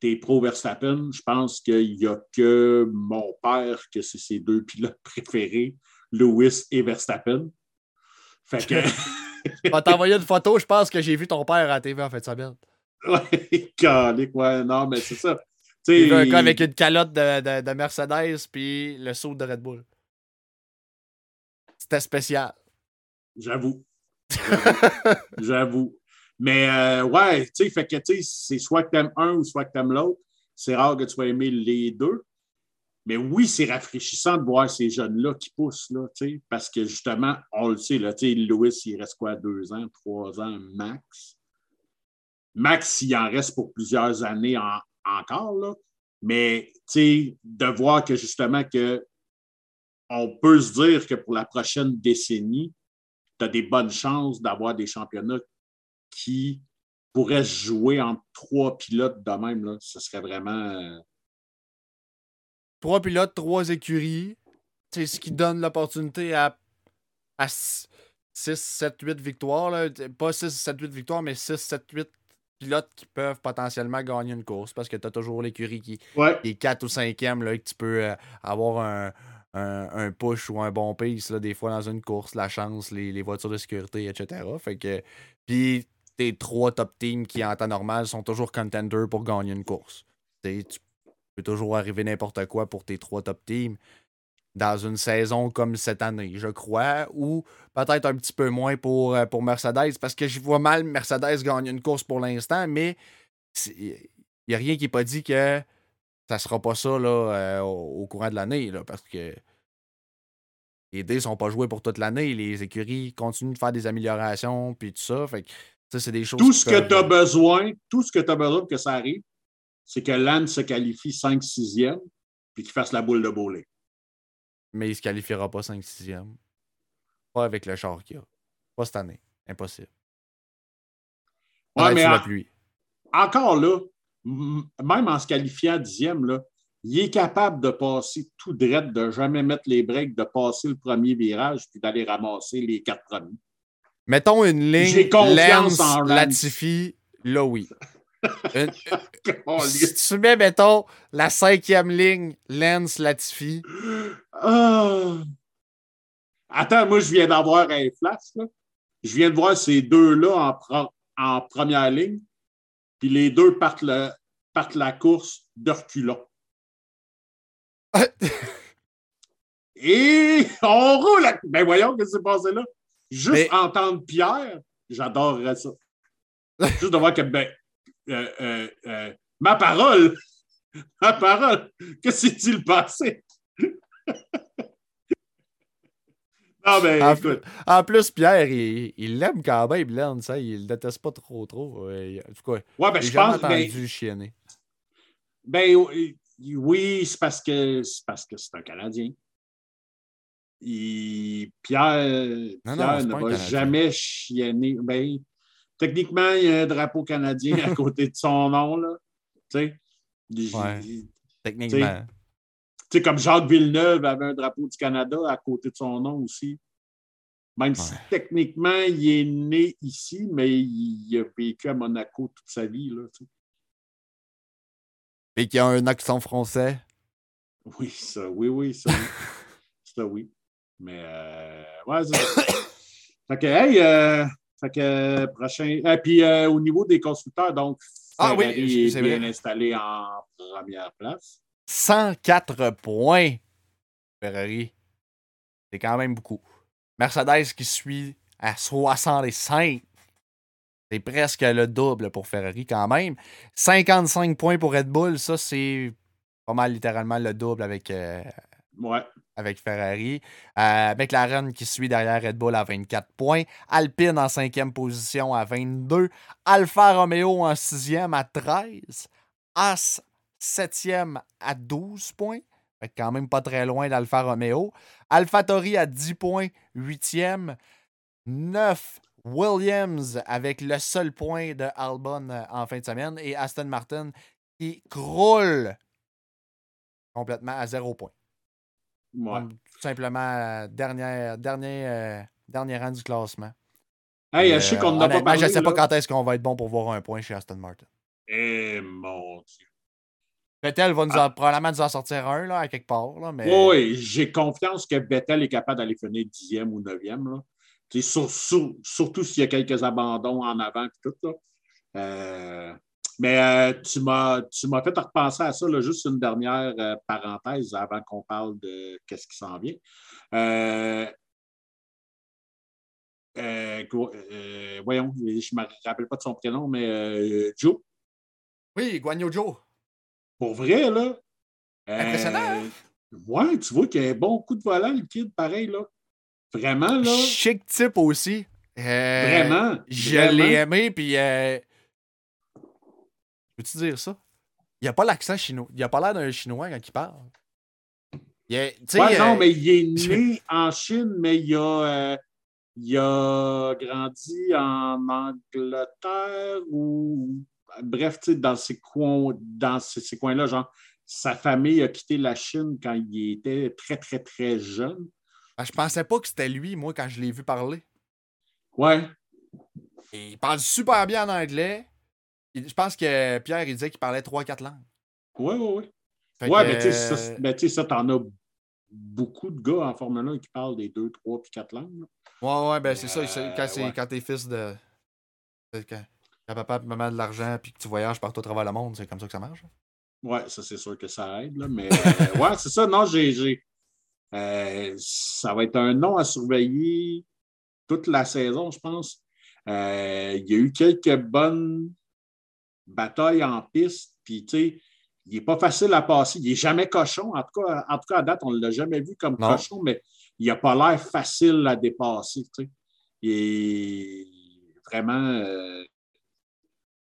C: tu es pro-Verstappen. Je pense qu'il n'y a que mon père que c'est ses deux pilotes préférés, Lewis et Verstappen. Fait que.
B: Je vais t'envoyer une photo, je pense que j'ai vu ton père à la TV en fait, ça bien.
C: Ouais, calique, ouais, non, mais c'est ça.
B: Il un avec une calotte de, de, Mercedes puis le saut de Red Bull. C'était spécial.
C: J'avoue. J'avoue. Mais euh, ouais, tu sais, fait que c'est soit que t'aimes un ou soit que t'aimes l'autre. C'est rare que tu sois aimer les deux. Mais oui, c'est rafraîchissant de voir ces jeunes-là qui poussent, là, parce que justement, on le sait, là, Louis, il reste quoi, deux ans, trois ans max? Max, il en reste pour plusieurs années encore, là. Mais de voir que justement que on peut se dire que pour la prochaine décennie, tu as des bonnes chances d'avoir des championnats qui pourraient jouer entre trois pilotes de même. Là. Ce serait vraiment. Euh,
B: trois pilotes, trois écuries. C'est ce qui donne l'opportunité à, à 6, 7, 8 victoires. Là. Pas 6, 7, 8 victoires, mais 6, 7, 8 pilotes qui peuvent potentiellement gagner une course parce que tu as toujours l'écurie qui, est 4 ou 5e là, que tu peux euh, avoir un, un, push ou un bon pace là, des fois dans une course, la chance, les, voitures de sécurité, etc. Fait que. Puis tes trois top teams qui en temps normal sont toujours contenders pour gagner une course. tu peux toujours arriver n'importe quoi pour tes trois top teams dans une saison comme cette année, je crois, ou peut-être un petit peu moins pour, euh, pour Mercedes, parce que je vois mal Mercedes gagner une course pour l'instant, mais il n'y a rien qui n'est pas dit que ça sera pas ça là, euh, au, courant de l'année, parce que les dés sont pas joués pour toute l'année. Les écuries continuent de faire des améliorations, puis tout ça. Fait que, c'est des choses.
C: Tout ce que tu as besoin, tout ce que tu as besoin pour que ça arrive, c'est que Land se qualifie 5-6e, puis qu'il fasse la boule de bowling.
B: Mais il ne se qualifiera pas 5-6e. Pas avec le char qu'il a. Pas cette année. Impossible.
C: Ouais, mais la pluie. Encore là, même en se qualifiant dixième, là, il est capable de passer tout droit, de jamais mettre les breaks, de passer le premier virage puis d'aller ramasser les quatre premiers.
B: Mettons une ligne confiance en Latifi, là oui. si tu mets, mettons, la cinquième ligne, Lance Latifi.
C: Ah. Attends, moi, je viens d'avoir un flash. Là. Je viens de voir ces deux-là en, en première ligne puis les deux partent, la course de reculons. Et on roule. Ben voyons ce qui s'est passé là. Juste entendre Pierre, j'adorerais ça. Juste de voir que, ben, euh, euh, euh, ma parole, ma parole, que s'est-il passé?
B: Ah, ben, en, plus, Pierre, il l'aime quand même, Lance. ça Il le déteste pas trop, trop. En tout cas,
C: ouais, ben, je pense entendu
B: chienner.
C: Ben oui, c'est parce que c'est parce que c'est un Canadien. Pierre, Pierre ne va jamais chienner. Ben, techniquement, il y a un drapeau canadien à côté de son nom. Là. Tu
B: sais, ouais, techniquement.
C: Comme Jacques Villeneuve avait un drapeau du Canada à côté de son nom aussi. Même si techniquement, il est né ici, mais il, a vécu à Monaco toute sa vie. Là,
B: Et qui a un accent français.
C: Oui, ça, oui, oui, ça, oui. ça, oui. Mais, euh, ouais, c'est Fait que, hey, euh, fait que, prochain. Et euh, puis, euh, au niveau des constructeurs, donc,
B: ah,
C: Ferrari
B: oui,
C: est bien installé en première place.
B: 104 points, Ferrari. C'est quand même beaucoup. Mercedes qui suit à 65. C'est presque le double pour Ferrari quand même. 55 points pour Red Bull, ça c'est pas mal littéralement le double avec, euh,
C: ouais.
B: Avec Ferrari. Euh, McLaren qui suit derrière Red Bull à 24 points. Alpine en cinquième position à 22. Alfa Romeo en sixième à 13. As septième à 12 points. Fait quand même pas très loin d'Alfa Romeo. AlphaTauri à 10 points, 8e. 9 Williams avec le seul point de Albon euh, en fin de semaine. Et Aston Martin qui croule complètement à 0 points.
C: Ouais.
B: Donc, tout simplement, dernier, dernier, euh, dernier rang du classement.
C: Hey, je sais qu'on n'a pas parlé.
B: Je ne sais pas quand est-ce qu'on va être bon pour voir un point chez Aston Martin.
C: Eh mon Dieu.
B: Vettel va nous
C: Ah.
B: en- probablement nous en sortir un là, à quelque part. Là, mais...
C: Oui, j'ai confiance que Vettel est capable d'aller finir dixième ou neuvième. Là. Sur- sur- surtout s'il y a quelques abandons en avant et tout. Là. Euh, mais euh, tu m'as fait repenser à ça, là, juste une dernière euh, parenthèse avant qu'on parle de qu'est-ce qui s'en vient. Euh, voyons, je ne me rappelle pas de son prénom, mais euh, Joe,
B: Oui, Guanyo Joe.
C: pour vrai, là.
B: Impressionnant, hein?
C: Ouais, tu vois qu'il y a un bon coup de volant, le kid, pareil, là. Vraiment, là.
B: Chic type aussi.
C: Vraiment.
B: Je l'ai aimé, puis. Peux-tu dire ça? Il a pas l'accent chinois. Il a pas l'air d'un chinois quand il parle. Il a-
C: Ouais, non,
B: euh,
C: mais il est né en Chine, mais il a, euh, il a grandi en Angleterre ou. Bref, tu sais, dans ces coins, dans ces, ces coins-là, genre, sa famille a quitté la Chine quand il était très, très, très jeune.
B: ben, je pensais pas que c'était lui, moi, quand je l'ai vu parler.
C: Ouais.
B: Et il parle super bien en anglais. Je pense que Pierre, il disait qu'il parlait 3-4 langues.
C: Ouais, ouais, ouais.
B: Fait
C: ouais,
B: que,
C: mais tu sais, ça,
B: euh,
C: ben, ça, t'en as beaucoup de gars en Formule 1 qui parlent des deux, trois puis quatre langues. là.
B: Ouais, ouais, ben c'est ça.
C: Euh,
B: c'est- Quand, c'est-
C: ouais.
B: quand t'es fils de. Quand, quand papa et maman a de l'argent puis que tu voyages partout à travers le monde, c'est comme ça que ça marche.
C: Ouais, ça, c'est sûr que ça aide, là, mais euh, ouais, c'est ça. Non, j'ai. j'ai- euh, ça va être un nom à surveiller toute la saison, je pense. Euh, il y a eu quelques bonnes batailles en piste, puis tu sais, il n'est pas facile à passer. Il n'est jamais cochon. En tout cas, en tout cas, à date, on ne l'a jamais vu comme
B: Non.
C: cochon, mais il n'a pas l'air facile à dépasser. tu sais. Il est vraiment. euh,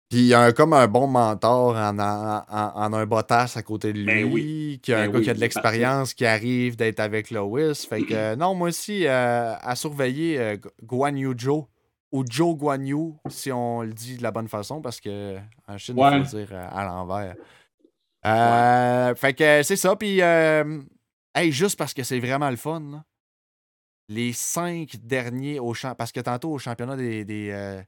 B: Puis il y a un- comme un bon mentor en, en, en- un Bottas à côté de lui,
C: Ben oui.
B: qui a un
C: Ben
B: gars
C: oui,
B: qui a de l'expérience, qui arrive d'être avec Lois. Fait que euh, non, moi aussi, euh, à surveiller euh, Gu- Guan Yu Zhou ou Joe Guan Yu, si on le dit de la bonne façon, parce que en Chine, il
C: Ouais.
B: faut le dire euh, à l'envers. Euh, Fait que c'est ça. Puis, euh, hey, juste parce que c'est vraiment le fun, là, les cinq derniers au champ, parce que tantôt au championnat des, des, euh,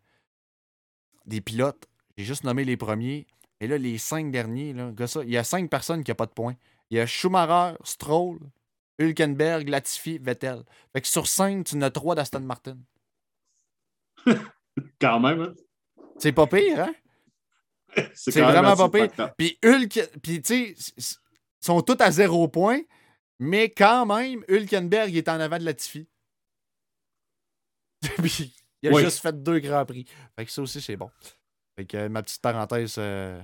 B: des pilotes, j'ai juste nommé les premiers. Mais là, les cinq derniers, là, il y a cinq personnes qui n'ont pas de points. Il y a Schumacher, Stroll, Hülkenberg, Latifi, Vettel. Fait que sur cinq, tu en as trois d'Aston Martin.
C: quand même, hein?
B: C'est pas pire, hein? C'est vraiment pas pire. Puis Hulk, puis tu sais, sont tous à zéro point, mais quand même, Hülkenberg est en avant de Latifi. Puis il a
C: Oui.
B: juste fait deux grands prix. Fait que ça aussi, c'est bon. Fait que euh, ma petite parenthèse, euh,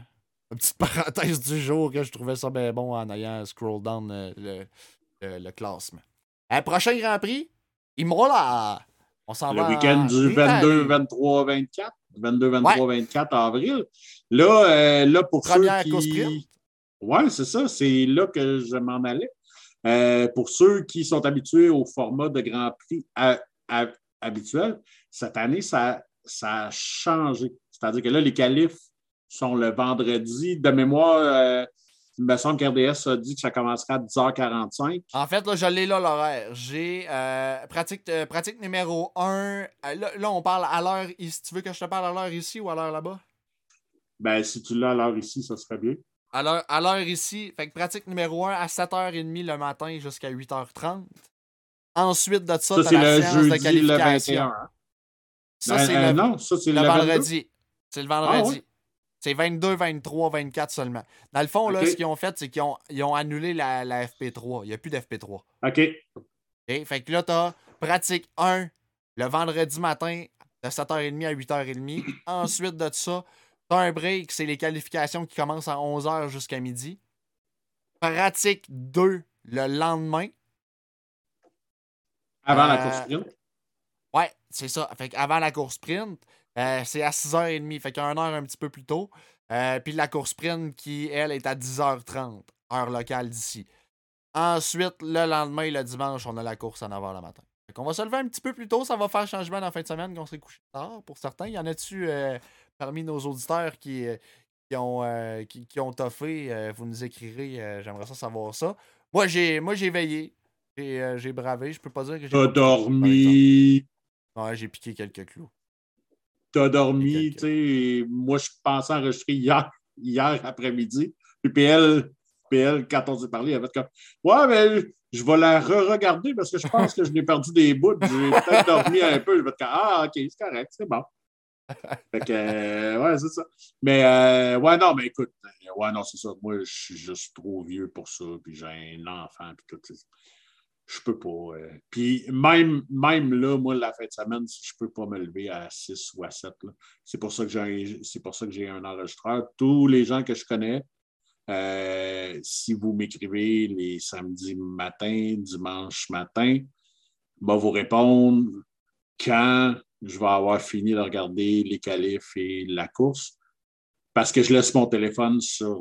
B: ma petite parenthèse du jour que je trouvais ça bien bon en ayant scroll down euh, le, le- classement. Un prochain Grand Prix, Imola. On s'en
C: Le
B: va.
C: week-end
B: en
C: du
B: Italie.
C: 22, 23, 24. 22, 23, 24 avril. Là, euh, là pour
B: Première
C: ceux qui. Oui, c'est ça. C'est là que je m'en allais. Euh, pour ceux qui sont habitués au format de Grand Prix à- à- habituel, cette année, ça, ça a changé. C'est-à-dire que là, les qualifs sont le vendredi. De mémoire, euh, Il me semble qu'RDS a dit que ça commencerait à 10h45.
B: En fait, là, je l'ai là l'horaire. J'ai euh, pratique, euh, pratique numéro 1. Là, on parle à l'heure ici. Tu veux que je te parle à l'heure ici ou à l'heure là-bas?
C: Ben, si tu l'as à l'heure ici, ça serait bien.
B: À l'heure ici, fait que pratique numéro 1 à 7h30 le matin jusqu'à 8h30. Ensuite de ça,
C: ça c'est le jeudi, le 21. Hein?
B: Ça,
C: ben,
B: c'est
C: euh,
B: le,
C: non, ça, c'est
B: le,
C: le
B: vendredi. C'est le vendredi.
C: Ah, oui?
B: C'est 22, 23, 24 seulement. Dans le fond, là, ce qu'ils ont fait, c'est qu'ils ont, ils ont annulé la, la FP3. Il n'y a plus d'FP3.
C: OK.
B: OK? Fait que là, tu as pratique 1 le vendredi matin de 7h30 à 8h30. Ensuite de ça, tu as un break, c'est les qualifications qui commencent à 11h jusqu'à midi. Pratique 2 le lendemain.
C: Avant la
B: Euh,
C: course sprint.
B: Ouais, c'est ça. Fait avant la course sprint, euh, c'est à 6h30. Fait qu'il y a une heure un petit peu plus tôt. Euh, Puis la course sprint qui, elle, est à 10h30, heure locale d'ici. Ensuite, le lendemain et le dimanche, on a la course à 9h le matin. Fait qu'on va se lever un petit peu plus tôt. Ça va faire changement dans la fin de semaine qu'on s'est couché tard pour certains. Il y en a-tu euh, parmi nos auditeurs qui, euh, qui ont, qui, qui ont toffé? Vous nous écrirez. J'aimerais ça savoir ça. Moi, j'ai moi j'ai veillé. J'ai j'ai bravé. Je peux pas dire que j'ai.
C: T'as dormi.
B: Ouais, j'ai piqué quelques clous.
C: T'as dormi. Tu sais, moi, je pensais enregistrer hier, hier après-midi. Puis PL, PL, quand on s'est parlé, elle avait comme Ouais, mais je vais la re-regarder parce que je pense que je l'ai perdu des bouts. J'ai peut-être dormi un peu. Je vais être comme Ah, OK, c'est correct, c'est bon. Fait que, euh, ouais, c'est ça. Mais, euh, ouais, non, mais écoute, euh, ouais, non, c'est ça. Moi, je suis juste trop vieux pour ça. Puis j'ai un enfant, puis tout. Je peux pas. Puis même, même là, moi, la fin de semaine, je peux pas me lever à 6 ou à 7. là. C'est pour ça que j'ai c'est pour ça que j'ai un enregistreur. Tous les gens que je connais, euh, si vous m'écrivez les samedis matin, dimanche matin, va vous répondre quand je vais avoir fini de regarder les qualifs et la course. Parce que je laisse mon téléphone sur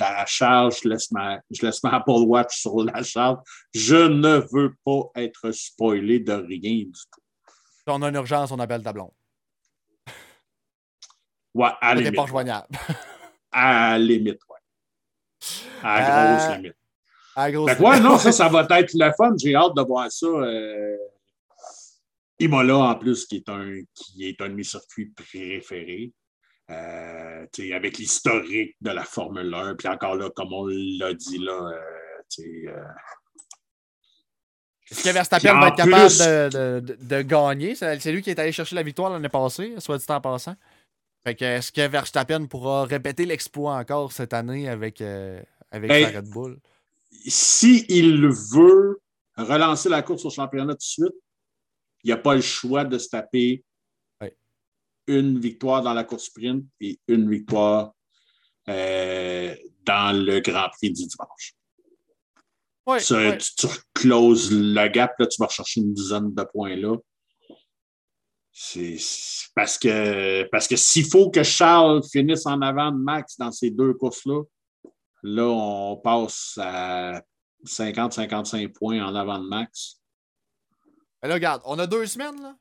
C: la charge, je laisse ma, je laisse ma Apple Watch sur la charge. Je ne veux pas être spoilé de rien du tout.
B: Si on a une urgence, on appelle ta blonde.
C: Ouais, à la limite.
B: pas joignable.
C: À la limite, ouais. À la grosse
B: Euh,
C: limite.
B: À grosse
C: Fait que ouais, non, ça, ça va être le fun. J'ai hâte de voir ça. Euh... Imola, en plus, qui est un, qui est un de mes circuits préférés. Euh, avec l'historique de la Formule 1. Puis encore là, comme on l'a dit là, euh, euh,
B: Est-ce que Verstappen va être capable
C: plus-
B: de, de- gagner? C'est lui qui est allé chercher la victoire l'année passée, soit dit en passant. Fait que est-ce que Verstappen pourra répéter l'exploit encore cette année avec, euh, avec
C: Ben,
B: sa Red Bull?
C: s'il veut relancer la course au championnat tout de suite, il n'y a pas le choix de se taper. Une victoire dans la course sprint et une victoire euh, dans le Grand Prix du dimanche. Ça. Tu, tu closes le gap, là, tu vas rechercher une dizaine de points là. C'est c'est parce que, parce que s'il faut que Charles finisse en avant de Max dans ces deux courses-là, là, on passe à 50-55 points en avant de Max.
B: Mais là, regarde, on a deux semaines, là.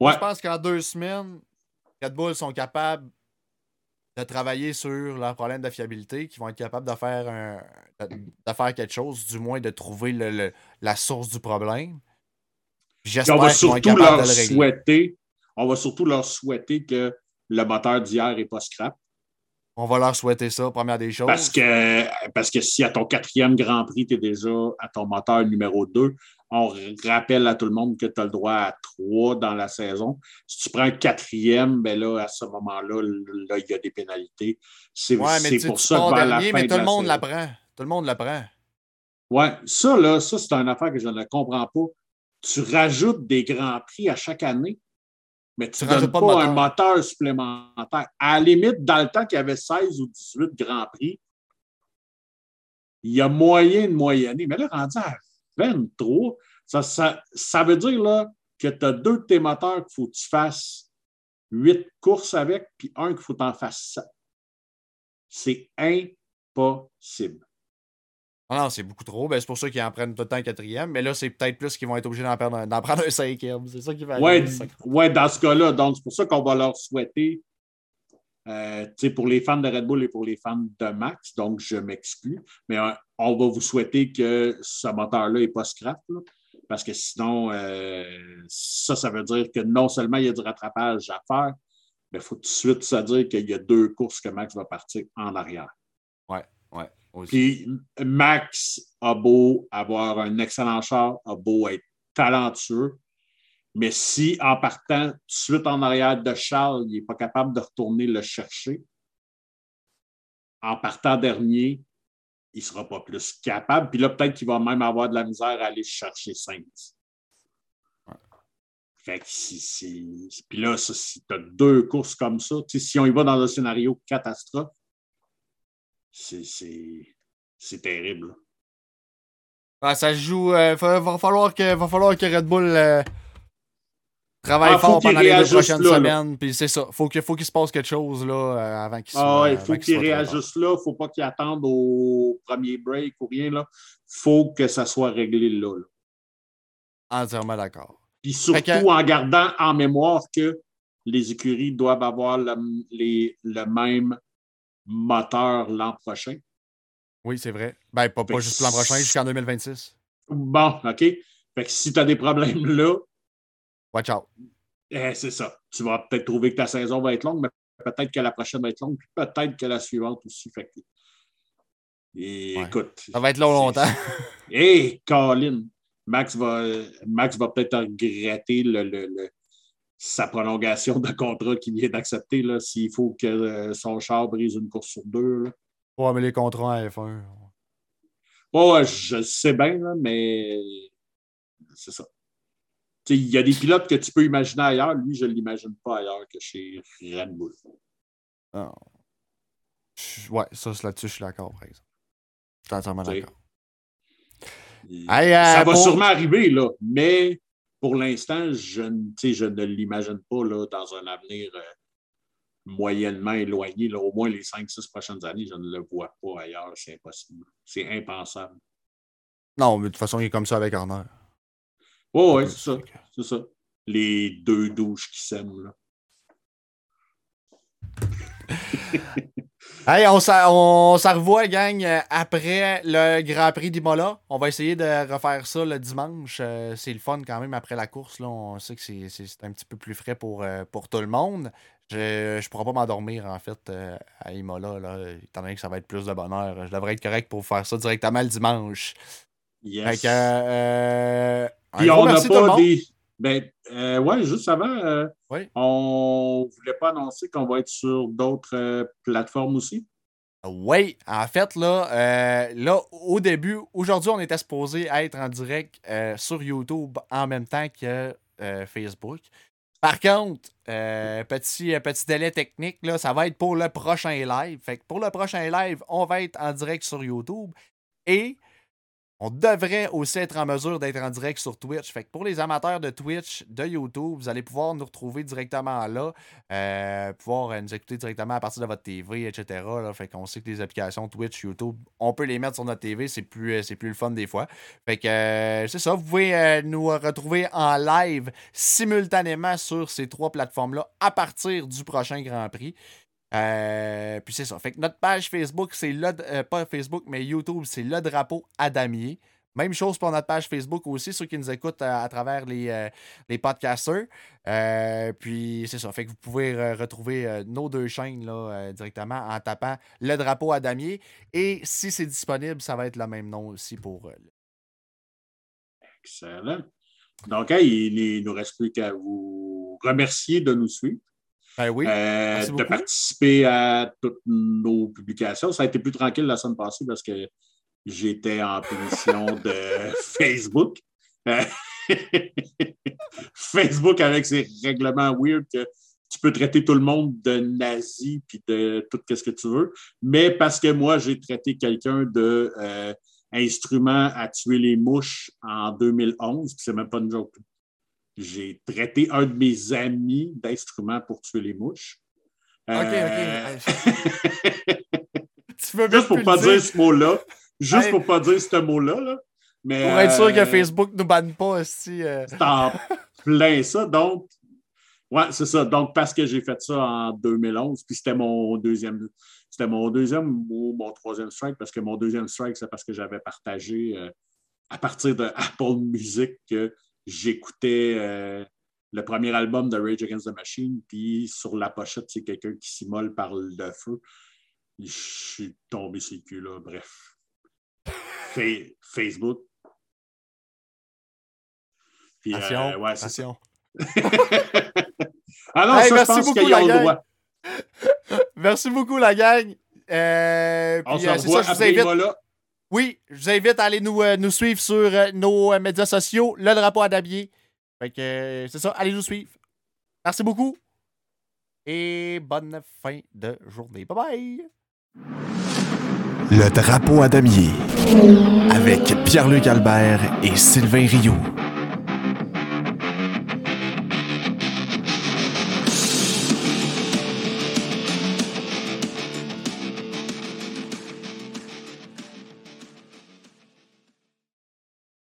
C: Ouais,
B: Je pense qu'en deux semaines, Red Bull sont capables de travailler sur leurs problèmes de fiabilité, qui vont être capables de faire, un, de, de faire quelque chose, du moins de trouver le- le- la source du problème. J'espère
C: on va
B: qu'ils vont être
C: surtout leur
B: le
C: souhaiter, on va surtout leur souhaiter que le moteur d'hier n'est pas scrap.
B: On va leur souhaiter ça, première des choses.
C: Parce que, parce que si à ton quatrième Grand Prix, tu es déjà à ton moteur numéro 2, on rappelle à tout le monde que tu as le droit à trois dans la saison. Si tu prends un quatrième, ben là, à ce moment-là, là, il y a des pénalités. C'est
B: Ouais,
C: pour ça que vers la fin
B: mais tout le monde l'apprend. Tout le monde l'apprend.
C: Ouais, ça, là, ça, c'est une affaire que je ne comprends pas. Tu rajoutes des grands prix à chaque année, mais tu ne donnes
B: rajoutes
C: pas, un
B: moteur.
C: moteur supplémentaire. À la limite, dans le temps qu'il y avait 16 ou 18 grands prix, il y a moyen de moyenner. Mais là, rendu à 23, ça, ça, ça veut dire là, que tu as deux de tes moteurs qu'il faut que tu fasses 8 courses avec, puis un qu'il faut que tu en fasses 7. C'est impossible.
B: Ah non, c'est beaucoup trop. Ben, c'est pour ça qu'ils en prennent tout le temps un quatrième. Mais là, c'est peut-être plus qu'ils vont être obligés d'en prendre prendre un cinquième. C'est ça qui va
C: Ouais, ouais, dans ce cas-là. Donc, c'est pour ça qu'on va leur souhaiter euh, pour les fans de Red Bull et pour les fans de Max, donc je m'exclus. Mais euh, on va vous souhaiter que ce moteur-là n'est pas scrap, parce que sinon, euh, ça, ça veut dire que non seulement il y a du rattrapage à faire, mais il faut tout de suite se dire qu'il y a deux courses que Max va partir en arrière.
B: Ouais, ouais.
C: Puis Max a beau avoir un excellent char, a beau être talentueux, mais si en partant tout de suite en arrière de Charles, il n'est pas capable de retourner le chercher, en partant dernier, il ne sera pas plus capable. Puis là, peut-être qu'il va même avoir de la misère à aller chercher Saints. Fait que si, Puis là, si tu as deux courses comme ça, si on y va dans un scénario catastrophe, c'est terrible.
B: ça se joue. Il euh, va, falloir que, va falloir que Red Bull euh, travaille ah, fort pendant les deux prochaines semaines. Puis c'est ça. Faut qu'il faut qu'il se passe quelque chose là, euh, avant qu'il
C: ah, Il faut qu'il réajuste là. Il ne faut pas qu'il attende au premier break ou rien. Il faut que ça soit réglé là.
B: Entièrement d'accord.
C: Puis surtout en gardant en mémoire que les écuries doivent avoir le, les, le même moteur l'an prochain.
B: Oui, c'est vrai. Ben, pas, pas juste l'an prochain, jusqu'en 2026.
C: Bon, OK. Fait que si tu as des problèmes là,
B: Watch out.
C: Eh, c'est ça. Tu vas peut-être trouver que ta saison va être longue, mais peut-être que la prochaine va être longue, puis peut-être que la suivante aussi. Fait Et écoute.
B: Ça va être long longtemps.
C: Hé, hey, Colin, Max va, Max va peut-être regretter le, sa prolongation de contrat qu'il vient d'accepter s'il faut que euh, son char brise une course sur deux. Là.
B: Ouais, mais les contrats en F1.
C: Ouais, je sais bien, mais c'est ça. Il y a des pilotes que tu peux imaginer ailleurs. Lui, je ne l'imagine pas ailleurs que chez Red Bull.
B: Ah. Ouais, ça, là-dessus, je suis d'accord, par exemple. Je suis entièrement d'accord.
C: ça euh, va sûrement arriver, là, mais pour l'instant, je, je ne l'imagine pas là, dans un avenir euh, moyennement éloigné. Là, au moins les 5-6 prochaines années, je ne le vois pas ailleurs. C'est impossible. C'est impensable.
B: Non, mais de toute façon, il est comme ça avec Horner.
C: Oh, oui, c'est ça. C'est ça. Les deux douches qui s'aiment, là.
B: hey, on s'en revoit, gang, après le Grand Prix d'Imola. On va essayer de refaire ça le dimanche. Euh, c'est le fun quand même après la course. Là. On sait que c'est un petit peu plus frais pour, euh, pour tout le monde. Je ne pourrai pas m'endormir, en fait, euh, à Imola, là, étant donné que ça va être plus de bonheur. Je devrais être correct pour faire ça directement le dimanche.
C: Yes. Puis on n'a pas des. Ben, euh, ouais, juste avant, euh, on ne voulait pas annoncer qu'on va être sur d'autres euh, plateformes aussi?
B: Oui, en fait, là, là au début, aujourd'hui, on était supposé être en direct sur YouTube en même temps que Facebook. Par contre, petit, petit délai technique, là, ça va être pour le prochain live. Fait que pour le prochain live, on va être en direct sur YouTube. Et on devrait aussi être en mesure d'être en direct sur Twitch. Fait que pour les amateurs de Twitch, de YouTube, vous allez pouvoir nous retrouver directement là, euh, pouvoir euh, nous écouter directement à partir de votre TV, etc. Fait qu'on sait que les applications Twitch, YouTube, on peut les mettre sur notre TV, c'est plus, euh, plus le fun des fois. Fait que c'est ça, vous pouvez nous retrouver en live simultanément sur ces trois plateformes-là à partir du prochain Grand Prix. Euh, puis c'est ça. Fait que notre page Facebook, c'est le. Euh, pas Facebook, mais YouTube, c'est le drapeau à damier. Même chose pour notre page Facebook aussi, ceux qui nous écoutent à, travers les, les podcasters. Euh, puis c'est ça. Fait que vous pouvez retrouver nos deux chaînes là, directement en tapant le drapeau à damier. Et si c'est disponible, ça va être le même nom aussi pour.
C: Excellent. Donc, il ne nous reste plus qu'à vous remercier de nous suivre.
B: Ben
C: euh, de participer à toutes nos publications. Ça a été plus tranquille la semaine passée parce que j'étais en punition de Facebook. Facebook avec ses règlements weird que tu peux traiter tout le monde de nazi puis de tout ce que tu veux. Mais parce que moi, j'ai traité quelqu'un de euh, instrument à tuer les mouches en 2011, c'est même pas une joke j'ai traité un de mes amis d'instrument pour tuer les mouches.
B: OK, OK. Euh,
C: Juste pour ne pas dire ce mot-là. Juste pour pas dire ce mot-là. Mais,
B: pour être sûr que euh, Facebook ne nous banne pas aussi.
C: Euh. C'est en plein ça. Donc, Ouais, c'est ça. Donc, parce que j'ai fait ça en 2011, puis c'était mon deuxième, c'était mon deuxième ou mon troisième strike, parce que mon deuxième strike, c'est parce que j'avais partagé euh, à partir de Apple Music que j'écoutais euh, le premier album de Rage Against the Machine, puis sur la pochette, c'est quelqu'un qui s'immole par le feu. Je suis tombé sur le cul, là. Bref. Facebook.
B: Puis, euh, ouais, attention.
C: ah non, ça, je pense qu'ils ont le droit.
B: merci beaucoup, la gang. Euh,
C: On se revoit ça, je vous invite...
B: Oui, je vous invite à aller nous, euh, suivre sur euh, nos médias sociaux, le drapeau à Dabier. Fait c'est ça, allez nous suivre. Merci beaucoup. Et bonne fin de journée. Bye bye.
A: Le drapeau à damier avec Pierre-Luc Albert et Sylvain Rioux.